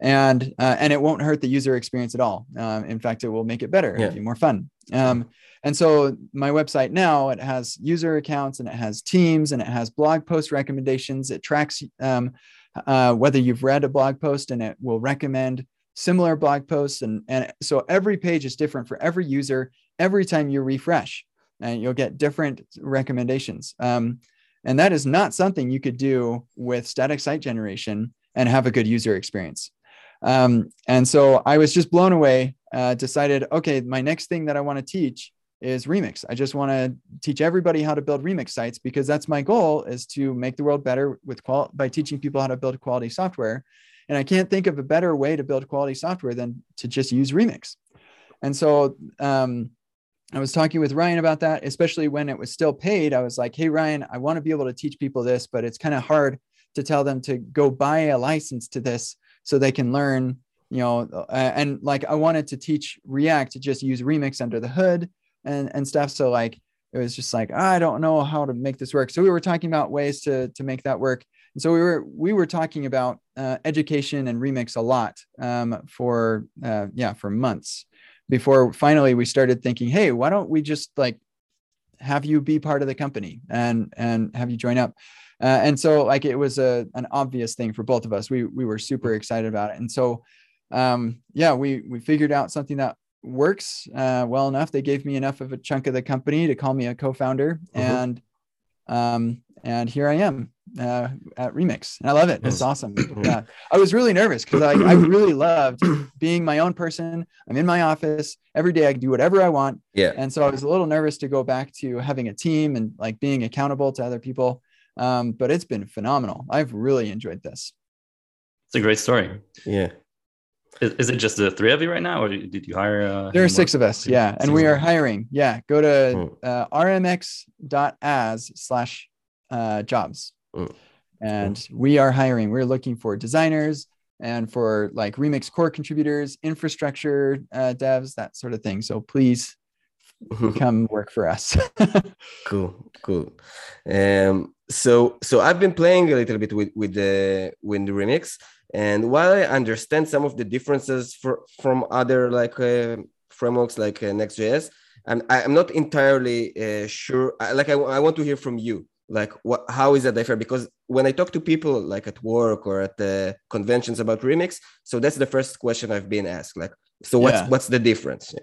C: And uh, and it won't hurt the user experience at all. Um, in fact, it will make it better. Yeah. Be more fun. Um, and so my website now it has user accounts and it has teams and it has blog post recommendations. It tracks um, uh, whether you've read a blog post and it will recommend similar blog posts. And, and so every page is different for every user every time you refresh, and you'll get different recommendations. Um, and that is not something you could do with static site generation and have a good user experience. Um, and so I was just blown away. Uh, decided, okay, my next thing that I want to teach is remix i just want to teach everybody how to build remix sites because that's my goal is to make the world better with qual- by teaching people how to build quality software and i can't think of a better way to build quality software than to just use remix and so um, i was talking with ryan about that especially when it was still paid i was like hey ryan i want to be able to teach people this but it's kind of hard to tell them to go buy a license to this so they can learn you know and like i wanted to teach react to just use remix under the hood and and stuff. So like it was just like I don't know how to make this work. So we were talking about ways to to make that work. And so we were we were talking about uh, education and remix a lot um, for uh, yeah for months before finally we started thinking, hey, why don't we just like have you be part of the company and and have you join up. Uh, and so like it was a an obvious thing for both of us. We we were super excited about it. And so um, yeah, we we figured out something that works uh, well enough. They gave me enough of a chunk of the company to call me a co-founder, mm-hmm. and um, and here I am uh, at Remix, and I love it. It's awesome. Yeah, I was really nervous because I, I really loved being my own person. I'm in my office every day. I can do whatever I want.
A: Yeah,
C: and so I was a little nervous to go back to having a team and like being accountable to other people. Um, but it's been phenomenal. I've really enjoyed this.
B: It's a great story.
A: Yeah.
B: Is, is, it just the three of you right now, or did you hire? Uh,
C: there are six more? of us, yeah, and we are hiring. Yeah, go to hmm. uh, rmx.as slash uh, jobs, mm. and we are hiring. We're looking for designers and for like remix core contributors, infrastructure uh, devs, that sort of thing. So please come work for us.
A: cool, cool. Um, so so I've been playing a little bit with with the with the remix and while I understand some of the differences for, from other like uh, frameworks like uh, Next.js, I'm I'm not entirely uh, sure. I, like I, I want to hear from you. Like what? How is that different? Because when I talk to people like at work or at the conventions about remix, so that's the first question I've been asked. Like, so what's
C: Yeah.
A: what's the difference?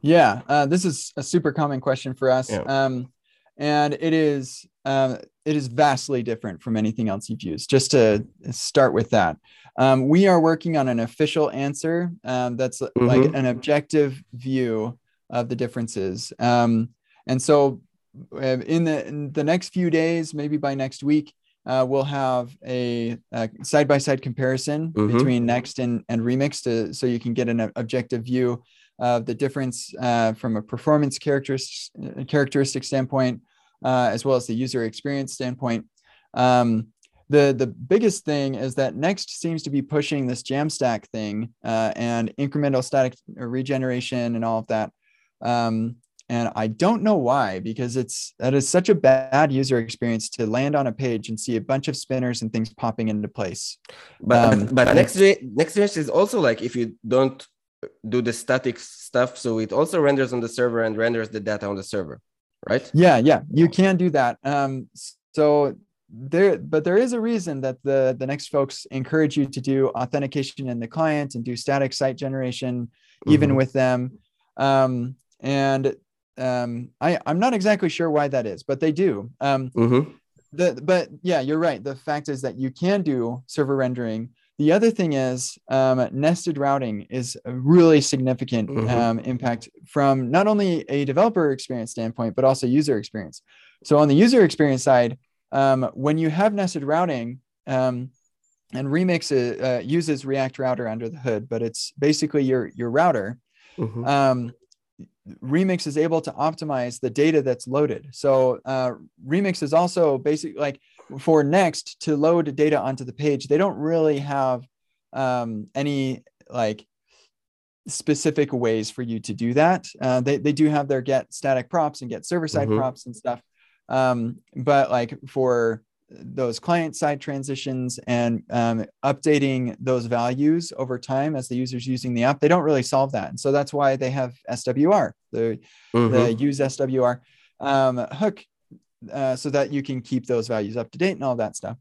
C: Yeah, uh, this is a super common question for us,
A: Yeah.
C: um, and it is um, it is vastly different from anything else you've used. Just to start with that, um, we are working on an official answer um, that's like
A: Mhm.
C: an objective view of the differences, um, and so in the in the next few days, maybe by next week. Uh, we'll have a side by side comparison
A: Mhm.
C: between Next and, and Remix to, so you can get an objective view of the difference uh, from a performance characteristic, characteristic standpoint, uh, as well as the user experience standpoint. Um, the, the biggest thing is that Next seems to be pushing this Jamstack thing uh, and incremental static regeneration and all of that. Um, and I don't know why, because it's that is such a bad user experience to land on a page and see a bunch of spinners and things popping into place.
A: But
C: Um,
A: but, next next is also like if you don't do the static stuff, so it also renders on the server and renders the data on the server, right?
C: Yeah, yeah, you can do that. Um, so there, but there is a reason that the the next folks encourage you to do authentication in the client and do static site generation even
A: Mhm.
C: with them. Um, and um, I I'm not exactly sure why that is, but they do. Um,
A: Mm-hmm.
C: the but yeah you're right the fact is that you can do server rendering the other thing is um, nested routing is a really significant
A: Mhm.
C: um, impact from not only a developer experience standpoint but also user experience so on the user experience side um, when you have nested routing um, and remix uh, uh, uses react router under the hood but it's basically your your router
A: Mm-hmm.
C: um, Remix is able to optimize the data that's loaded. So uh, Remix is also basically like for Next to load data onto the page, they don't really have um, any like specific ways for you to do that. Uh, they, they do have their get static props and get server side
A: Mhm.
C: props and stuff. Um, but like for those client side transitions and um, updating those values over time as the user's using the app, they don't really solve that. And so that's why they have SWR, the,
A: Mm-hmm.
C: the use SWR um, hook, uh, so that you can keep those values up to date and all that stuff.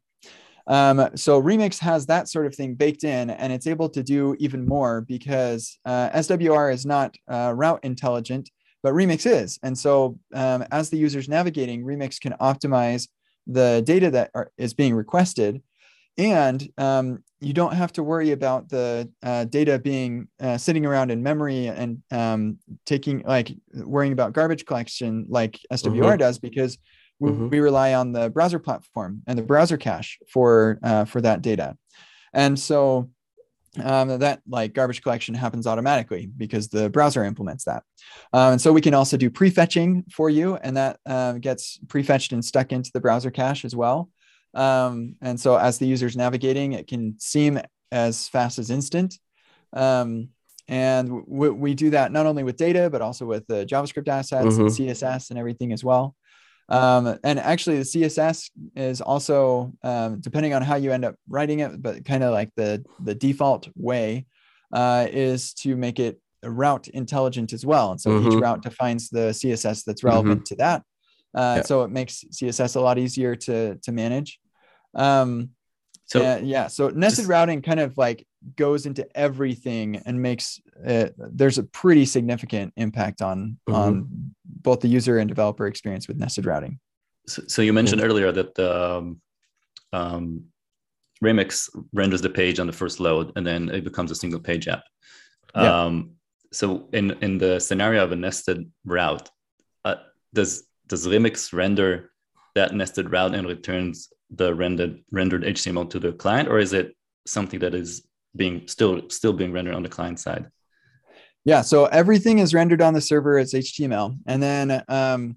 C: Um, so Remix has that sort of thing baked in, and it's able to do even more because uh, SWR is not uh, route intelligent, but Remix is. And so um, as the user's navigating, Remix can optimize the data that are, is being requested. And um, you don't have to worry about the uh, data being uh, sitting around in memory and um, taking like worrying about garbage collection like SWR does because we,
A: Mhm.
C: we rely on the browser platform and the browser cache for uh, for that data. And so um, that like garbage collection happens automatically because the browser implements that. Um, and so we can also do prefetching for you, and that uh, gets prefetched and stuck into the browser cache as well. Um, and so as the user's navigating, it can seem as fast as instant. Um, and we, we do that not only with data, but also with the JavaScript assets and CSS and everything as well. Um, and actually, the CSS is also um, depending on how you end up writing it, but kind of like the the default way uh, is to make it route intelligent as well. And so each
A: Mhm.
C: route defines the CSS that's relevant to that. Uh,
A: Yeah.
C: So it makes CSS a lot easier to to manage. Um,
B: So
C: yeah, yeah. So nested
B: just-
C: routing kind of like goes into everything and makes it, there's a pretty significant impact on
A: Mhm.
C: on both the user and developer experience with nested routing.
B: So, so you mentioned earlier that the um, um, Remix renders the page on the first load, and then it becomes a single page app.
C: Yeah.
B: Um, so in in the scenario of a nested route, uh, does does Remix render that nested route and returns the rendered rendered HTML to the client, or is it something that is being still still being rendered on the client side?
C: Yeah, so everything is rendered on the server as HTML, and then um,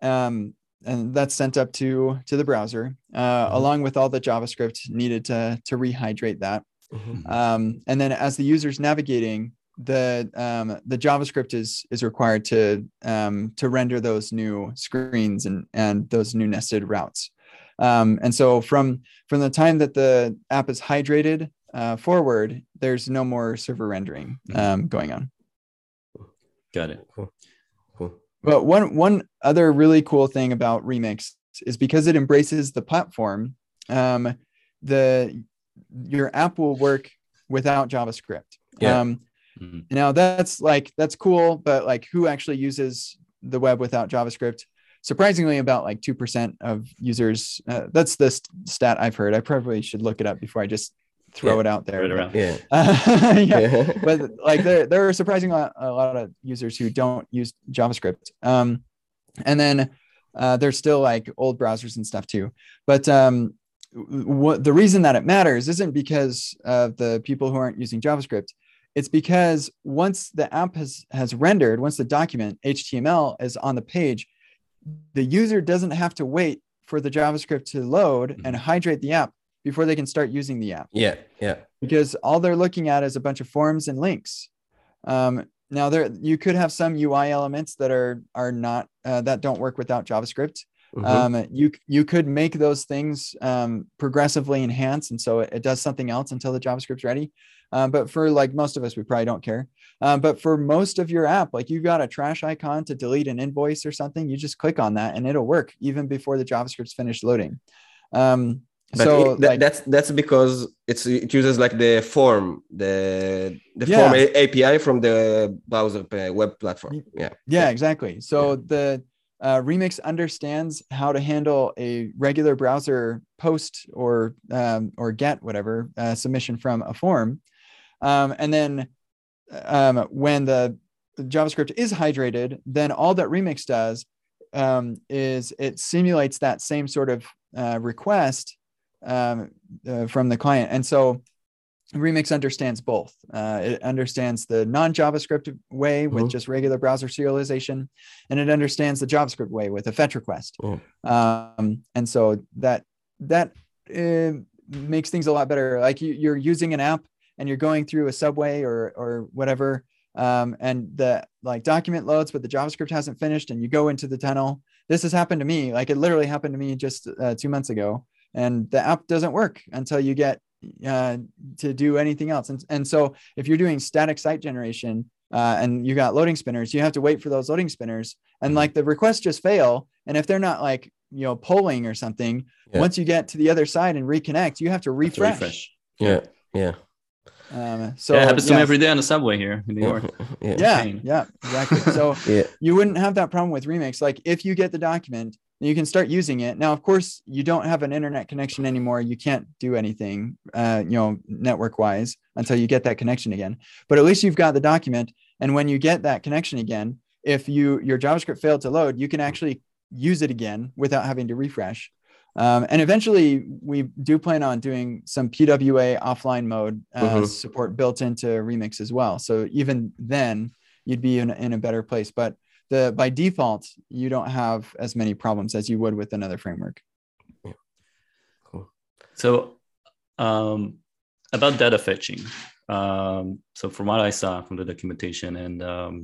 C: um, and that's sent up to to the browser uh,
A: Mhm.
C: along with all the JavaScript needed to to rehydrate that.
A: Mhm.
C: Um, and then as the user's navigating, the um, the JavaScript is is required to um, to render those new screens and and those new nested routes. Um, and so from from the time that the app is hydrated uh, forward, there's no more server rendering um, going on.
B: Got it.
A: Cool.
C: But one one other really cool thing about Remix is because it embraces the platform. Um, the your app will work without JavaScript.
A: Yeah.
C: Um,
B: Mhm.
C: now that's like that's cool, but like who actually uses the web without JavaScript? Surprisingly, about like two percent of users. Uh, that's the st- stat I've heard. I probably should look it up before I just throw
A: Yeah,
C: it out there.
B: Right around.
A: Yeah.
C: Uh, yeah,
A: Yeah.
C: but like there there are surprisingly a lot, a lot of users who don't use JavaScript. Um, and then uh, there's still like old browsers and stuff too. But um, what the reason that it matters isn't because of the people who aren't using JavaScript. It's because once the app has has rendered, once the document HTML is on the page, the user doesn't have to wait for the JavaScript to load and hydrate the app before they can start using the app
A: Yeah. Yeah.
C: because all they're looking at is a bunch of forms and links. Um, now there you could have some UI elements that are are not uh, that don't work without JavaScript.
A: Mhm.
C: Um, you you could make those things um, progressively enhance, and so it, it does something else until the JavaScript's ready. Um, but for like most of us, we probably don't care. Um, but for most of your app, like you've got a trash icon to delete an invoice or something, you just click on that and it'll work even before the JavaScript's finished loading. Um,
A: But
C: so
A: it- that-
C: like,
A: that's that's because it's it uses like the form the the
C: Yeah.
A: form API from the browser uh, web platform. Yeah.
C: Yeah, exactly. So the uh, Remix understands how to handle a regular browser post or um, or get whatever uh, submission from a form, um, and then um, when the JavaScript is hydrated, then all that Remix does um, is it simulates that same sort of uh, request um, uh, from the client, and so Remix understands both. Uh, it understands the non-JavaScript way with
A: Mhm.
C: just regular browser serialization, and it understands the JavaScript way with a fetch request.
A: Mm.
C: Um, and so that that uh, makes things a lot better. Like you, you're using an app and you're going through a subway or or whatever, um, and the like document loads, but the JavaScript hasn't finished, and you go into the tunnel. This has happened to me. Like it literally happened to me just uh, two months ago, and the app doesn't work until you get uh, to do anything else. And, and so if you're doing static site generation uh, and you got loading spinners, you have to wait for those loading spinners. And like the requests just fail. And if they're not like, you know, polling or something,
A: Yeah.
C: once you get to the other side and reconnect, you have to
B: To
C: refresh.
B: refresh.
A: Yeah. Yeah.
C: Um, so
B: yeah, it happens to me every day on the subway here in New York.
A: Yeah.
C: Yeah, yeah, exactly. So
A: Yeah.
C: you wouldn't have that problem with Remix. Like if you get the document, you can start using it. Now, of course, you don't have an internet connection anymore. You can't do anything, uh, you know, network wise until you get that connection again. But at least you've got the document. And when you get that connection again, if you your JavaScript failed to load, you can actually use it again without having to refresh. Um, and eventually, we do plan on doing some PWA offline mode uh,
A: Mhm.
C: support built into Remix as well. So even then, you'd be in, in a better place. But the by default, you don't have as many problems as you would with another framework. Cool.
B: So, um, about data fetching. Um, so, from what I saw from the documentation and um,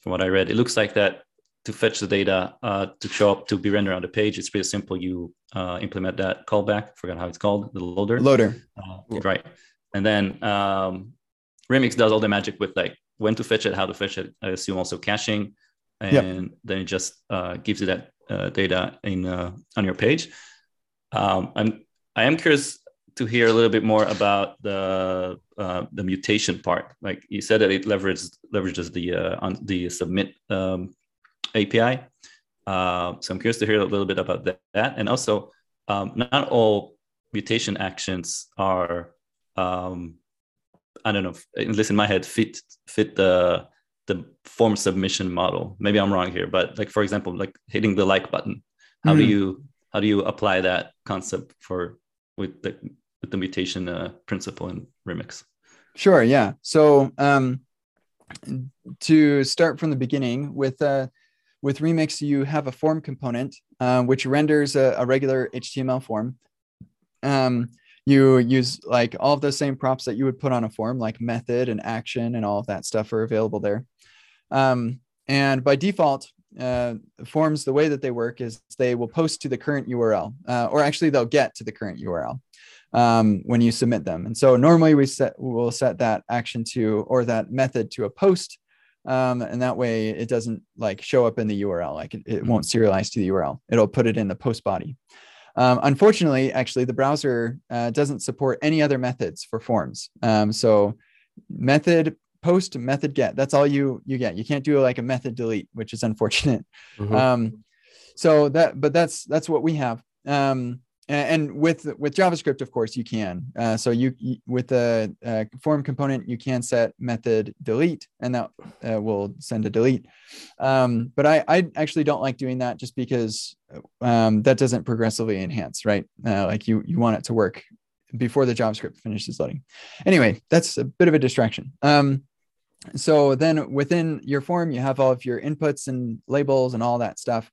B: from what I read, it looks like that to fetch the data uh, to show up to be rendered on the page, it's pretty simple. You uh, implement that callback. Forgot how it's called, the loader.
C: Loader.
B: Uh,
A: Yeah.
B: Right. And then um, Remix does all the magic with like when to fetch it, how to fetch it. I assume also caching, and
C: Yep.
B: then it just uh, gives you that uh, data in uh, on your page. Um, I'm I am curious to hear a little bit more about the uh, the mutation part. Like you said that it leverages leverages the uh, on the submit um, API. Uh, so I'm curious to hear a little bit about that. And also, um, not all mutation actions are, um, I don't know, at least in my head, fit fit the the form submission model. Maybe I'm wrong here, but like for example, like hitting the like button. How do
C: Mhm.
B: you how do you apply that concept for with the with the mutation uh, principle in Remix?
C: Sure. Yeah. So um, to start from the beginning with uh, with Remix, you have a form component uh, which renders a, a regular HTML form. Um, you use like all of the same props that you would put on a form, like method and action and all of that stuff are available there. Um, and by default, uh, forms the way that they work is they will post to the current URL, uh, or actually they'll get to the current URL um, when you submit them. And so normally we set we'll set that action to or that method to a post Um, and that way it doesn't like show up in the URL, like it, it won't serialize to the URL. It'll put it in the post body. Um, unfortunately, actually, the browser uh, doesn't support any other methods for forms. Um, so method post, method get, that's all you you get. You can't do like a method delete, which is unfortunate.
A: Mhm.
C: Um, so that, but that's that's what we have. Um, and with with JavaScript, of course, you can. Uh, so you, you with the uh, form component, you can set method delete, and that uh, will send a delete. Um, but I I actually don't like doing that just because um, that doesn't progressively enhance, right? Uh, like you you want it to work before the JavaScript finishes loading. Anyway, that's a bit of a distraction. Um, so then within your form, you have all of your inputs and labels and all that stuff,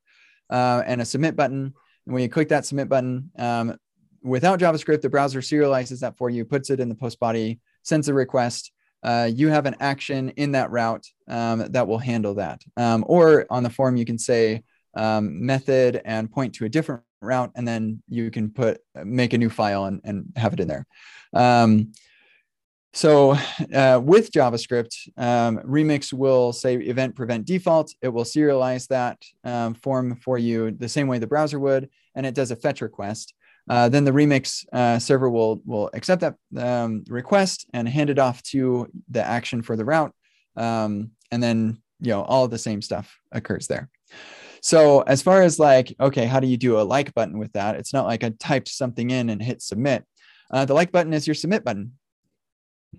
C: uh, and a submit button. And when you click that submit button, um, without JavaScript, the browser serializes that for you, puts it in the post body, sends a request. Uh, you have an action in that route um, that will handle that. Um, or on the form, you can say um, method and point to a different route, and then you can put make a new file and, and have it in there. So uh, with JavaScript, um, Remix will say event prevent default. It will serialize that um, form for you the same way the browser would, and it does a fetch request. Uh, then the Remix uh, server will will accept that um, request and hand it off to the action for the route, um, and then you know all the same stuff occurs there. So as far as like, okay, how do you do a like button with that? It's not like I typed something in and hit submit. Uh, the like button is your submit button.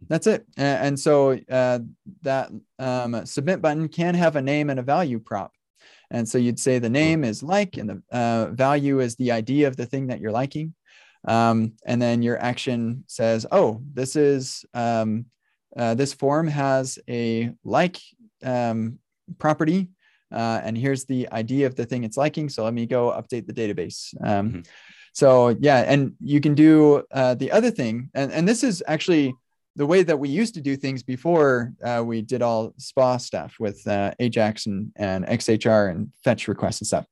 C: That's it. And, so uh, that um, submit button can have a name and a value prop. And so you'd say the name is like, and the uh, value is the ID of the thing that you're liking. Um, and then your action says, oh, this is, um, uh, this form has a like um, property. Uh, and here's the ID of the thing it's liking. So let me go update the database. Um,
B: Mhm.
C: So yeah, and you can do uh, the other thing, and, and this is actually the way that we used to do things before uh, we did all SPA stuff with uh, Ajax and, and XHR and fetch requests and stuff.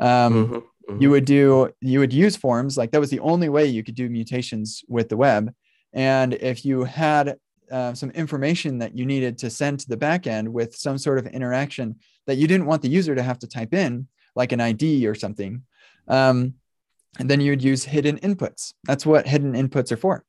C: Um,
A: Mhm, mhm.
C: You would do you would use forms like that was the only way you could do mutations with the web, and if you had uh, some information that you needed to send to the backend with some sort of interaction that you didn't want the user to have to type in, like an ID or something, um, and then you would use hidden inputs. That's what hidden inputs are for.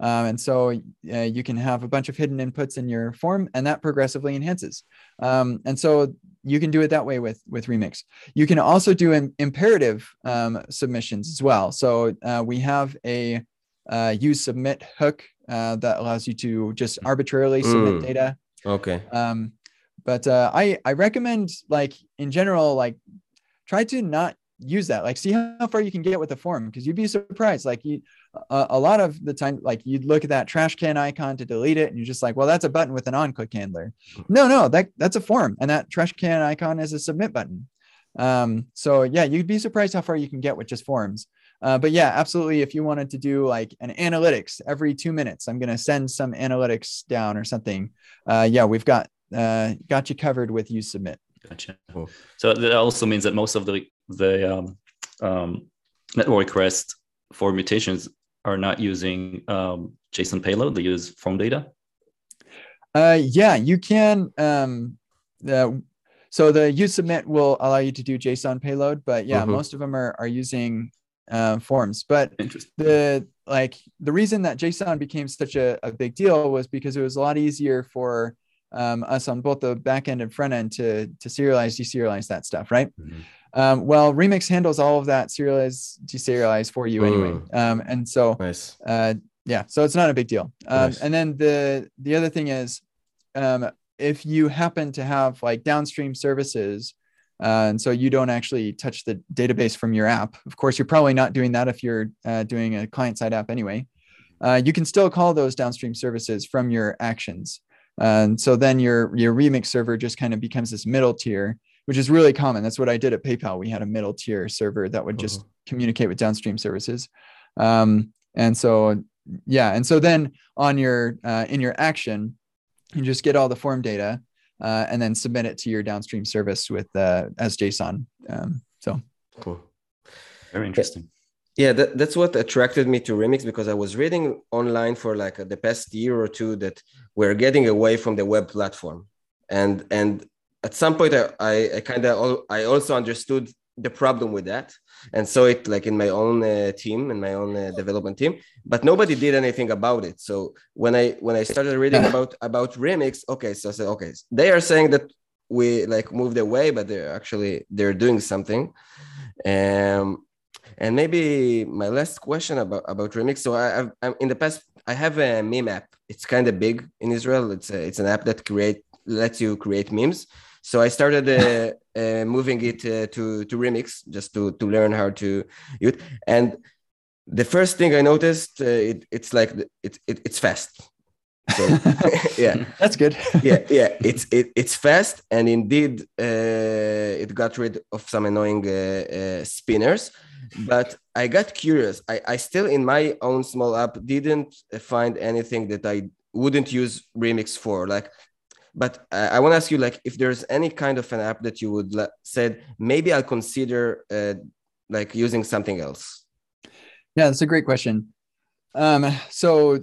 C: Um, and so uh, you can have a bunch of hidden inputs in your form, and that progressively enhances. Um, and so you can do it that way with with Remix. You can also do im- imperative um, submissions as well. So uh, we have a uh, use submit hook uh, that allows you to just arbitrarily submit
A: Mm.
C: data.
A: Okay.
C: Um, but uh, I I recommend like in general like try to not use that like see how far you can get with the form because you'd be surprised like you a, a lot of the time like you'd look at that trash can icon to delete it and you're just like well that's a button with an on click handler. No no that that's a form and that trash can icon is a submit button. Um so yeah you'd be surprised how far you can get with just forms. Uh, but yeah absolutely if you wanted to do like an analytics every two minutes i'm going to send some analytics down or something uh yeah we've got uh got you covered with use submit.
B: Gotcha. So that also means that most of the the um, um, network requests for mutations are not using um, JSON payload. They use form data.
C: Uh, yeah, you can. Um, the, so the use submit will allow you to do JSON payload, but yeah,
A: Mhm.
C: most of them are are using uh, forms. But the like the reason that JSON became such a, a big deal was because it was a lot easier for um, us on both the back end and front end to to serialize, deserialize that stuff, right?
B: Mhm.
C: Um, well, Remix handles all of that serialize, deserialize for you anyway. Um, and so
A: Nice.
C: uh, yeah, so it's not a big deal. Um,
A: Nice.
C: And then the the other thing is, um, if you happen to have like downstream services, uh, and so you don't actually touch the database from your app. Of course, you're probably not doing that if you're uh, doing a client side app anyway. Uh, you can still call those downstream services from your actions. And so then your your remix server just kind of becomes this middle tier, which is really common. That's what I did at PayPal. We had a middle tier server that would just communicate with downstream services. Um, and so yeah, and so then on your uh, in your action, you just get all the form data uh, and then submit it to your downstream service with uh, as JSON. Um, so
A: Cool.
B: Very interesting.
A: Yeah, that, that's what attracted me to Remix because I was reading online for like the past year or two that we're getting away from the web platform. and and at some point I I, I kind of I also understood the problem with that and saw it like in my own uh, team in my own uh, development team but nobody did anything about it. So when i when i started reading about about remix okay so i said okay they are saying that we like moved away but they're actually they're doing something. Um and maybe my last question about about remix so i have I'm, in the past i have a meme app. It's kind of big in israel. It's a, it's an app that create lets you create memes so I started uh, uh, moving it uh, to to Remix just to to learn how to use it. And the first thing I noticed, uh, it, it's like it, it it's fast. So, yeah,
C: that's good.
A: yeah, yeah, it's it, it's fast, and indeed, uh, it got rid of some annoying uh, spinners. But I got curious. I, I still, in my own small app, didn't find anything that I wouldn't use Remix for. Like but uh, I want to ask you, like, if there's any kind of an app that you would said maybe I'll consider uh, like using something else.
C: Yeah, that's a great question. Um, so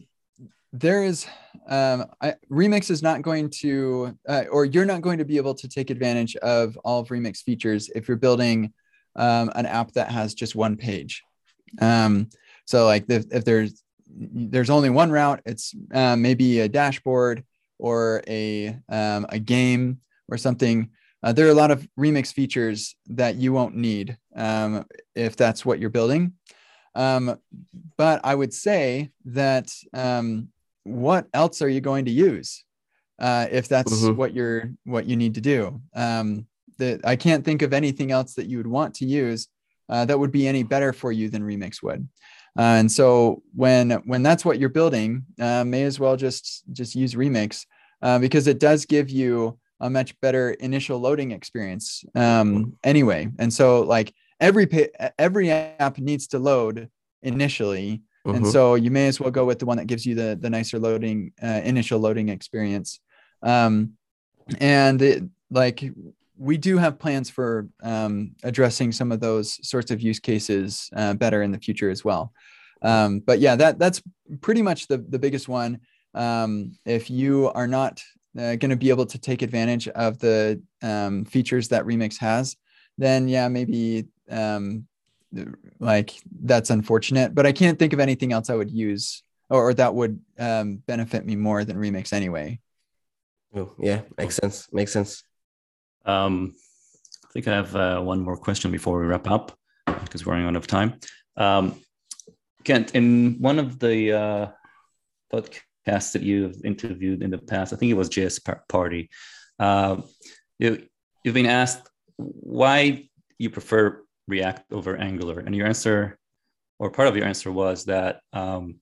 C: there is um, I, Remix is not going to, uh, or you're not going to be able to take advantage of all of Remix features if you're building um, an app that has just one page. Um, so like if, if there's there's only one route, it's uh, maybe a dashboard or a, um, a game or something, uh, there are a lot of remix features that you won't need um, if that's what you're building. Um, but I would say that um, what else are you going to use uh, if that's mm-hmm. what you're what you need to do? Um, that I can't think of anything else that you would want to use uh, that would be any better for you than Remix would. Uh, and so when when that's what you're building, uh, may as well just just use Remix uh, because it does give you a much better initial loading experience um, anyway. And so like every every app needs to load initially, mm-hmm. and so you may as well go with the one that gives you the the nicer loading uh, initial loading experience. Um, and it, like we do have plans for um, addressing some of those sorts of use cases uh, better in the future as well. Um, but yeah, that that's pretty much the the biggest one. Um, if you are not uh, going to be able to take advantage of the um, features that Remix has, then yeah, maybe um, like that's unfortunate. But I can't think of anything else I would use or, or that would um, benefit me more than Remix anyway.
A: Oh, yeah, makes sense. Makes sense.
B: Um, I think I have uh, one more question before we wrap up because we're running out of time. Um, Kent, in one of the uh, podcasts that you've interviewed in the past, I think it was JS Party, uh, you, you've been asked why you prefer React over Angular, and your answer, or part of your answer, was that um,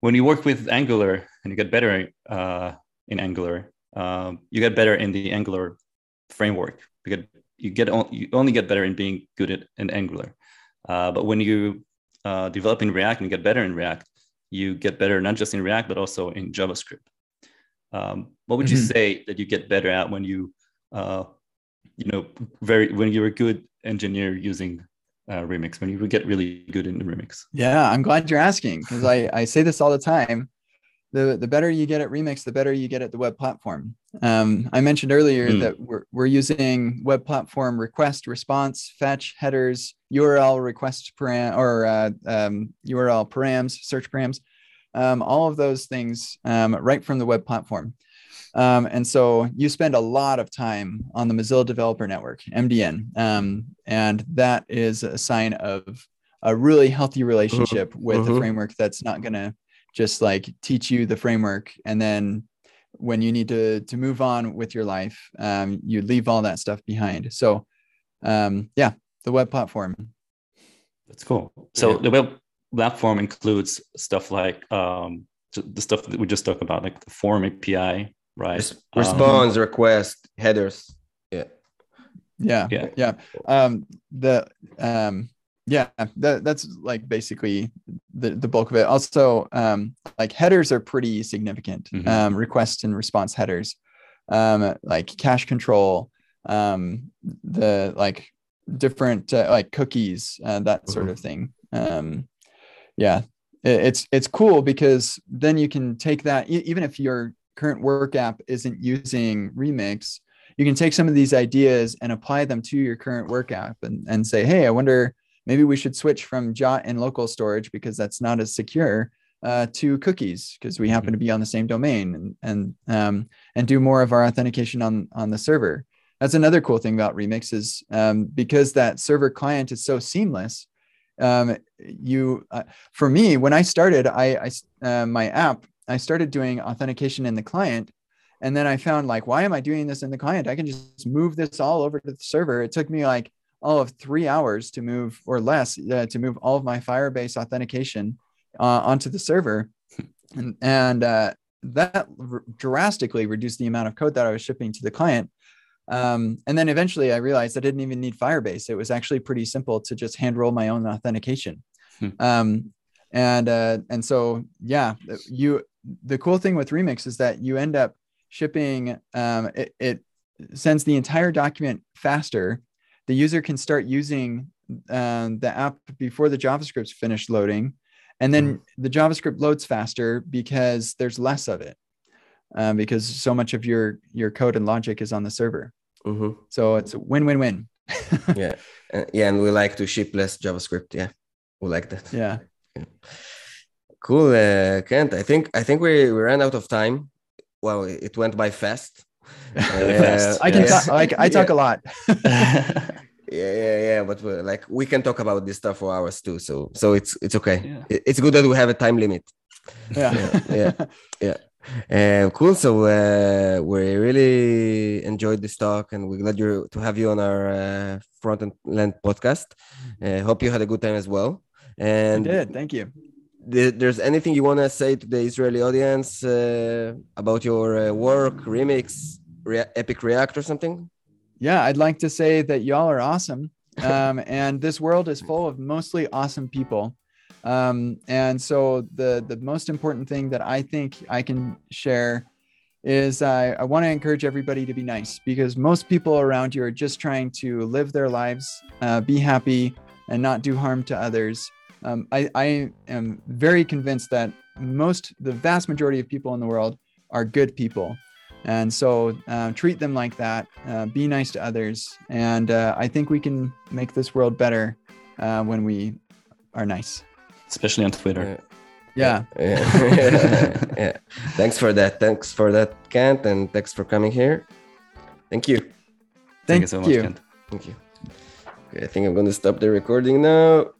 B: when you work with Angular and you get better uh, in Angular, um, you get better in the Angular framework. because You get you get you only get better in being good at in Angular. Uh, but when you uh, develop in React and get better in React, you get better not just in React but also in JavaScript. Um, what would mm-hmm. you say that you get better at when you, uh, you know, very when you're a good engineer using uh, Remix when you get really good in the Remix?
C: Yeah, I'm glad you're asking because I I say this all the time the the better you get at Remix, the better you get at the web platform. Um, I mentioned earlier mm. that we're we're using web platform request response fetch headers URL request param or uh, um, URL params search params, um, all of those things um, right from the web platform. Um, and so you spend a lot of time on the Mozilla Developer Network (MDN), um, and that is a sign of a really healthy relationship mm-hmm. with mm-hmm. the framework that's not going to just like teach you the framework and then when you need to to move on with your life um, you leave all that stuff behind. So um, yeah the web platform.
B: That's cool. So yeah. the web platform includes stuff like um, the stuff that we just talked about like the form api right?
A: Response um, request headers. Yeah
C: yeah. Yeah. Yeah. Um the um yeah that, that's like basically the, the bulk of it also um, like headers are pretty significant mm-hmm. um, request and response headers um, like cache control um, the like different uh, like cookies uh, that mm-hmm. sort of thing um, yeah it, it's it's cool because then you can take that even if you're current work app isn't using Remix, you can take some of these ideas and apply them to your current work app and, and say, hey, I wonder maybe we should switch from JWT and local storage because that's not as secure uh, to cookies because we happen to be on the same domain and and um, and do more of our authentication on on the server. That's another cool thing about Remix is um, because that server client is so seamless. Um, you uh, for me when I started, I, I uh, my app I started doing authentication in the client and then I found like, why am I doing this in the client? I can just move this all over to the server. It took me like all of three hours to move or less uh, to move all of my Firebase authentication uh, onto the server. And, and uh, that r- drastically reduced the amount of code that I was shipping to the client. Um, and then eventually I realized I didn't even need Firebase. It was actually pretty simple to just hand roll my own authentication.
B: Hmm.
C: Um, and uh, and so yeah, you the cool thing with Remix is that you end up shipping um, it, it sends the entire document faster the user can start using um, the app before the javascript's finished loading and then the javascript loads faster because there's less of it um, because so much of your your code and logic is on the server
A: hmm
C: so it's a win-win-win
A: Yeah, uh, yeah, and we like to ship less JavaScript. Yeah, we like that.
C: yeah
A: Cool, uh, Kent. I think I think we, we ran out of time. Well, it went by fast.
B: Fast.
C: i can
A: yes.
C: talk I, I talk a lot
A: Yeah, yeah, yeah. But we like we can talk about this stuff for hours too. So so it's it's okay.
B: Yeah.
A: It's good that we have a time limit.
C: yeah
A: Yeah, yeah. Uh, cool. So uh, we really enjoyed this talk, and we're glad you to have you on our uh, front and land podcast. Uh, hope you had a good time as well.
C: i
A: And
C: did thank you
A: th- there's anything you want to say to the Israeli audience uh, about your uh, work, remix, Rea- Epic React, or something?
C: yeah i'd like to say that y'all are awesome. Um, and this world is full of mostly awesome people. Um, and so the the most important thing that i think i can share is i, I want to encourage everybody to be nice because most people around you are just trying to live their lives uh, be happy and not do harm to others um, I, I am very convinced that most the vast majority of people in the world are good people and so uh, treat them like that uh, be nice to others and uh, i think we can make this world better uh, when we are nice
B: Especially on Twitter.
C: yeah
A: yeah. yeah. Thanks for that. Thanks for that, Kent, and thanks for coming here. Thank you.
B: Thank
C: thank
B: you so much,
C: you
B: Kent.
A: Thank you. Okay, I think I'm going to stop the recording now.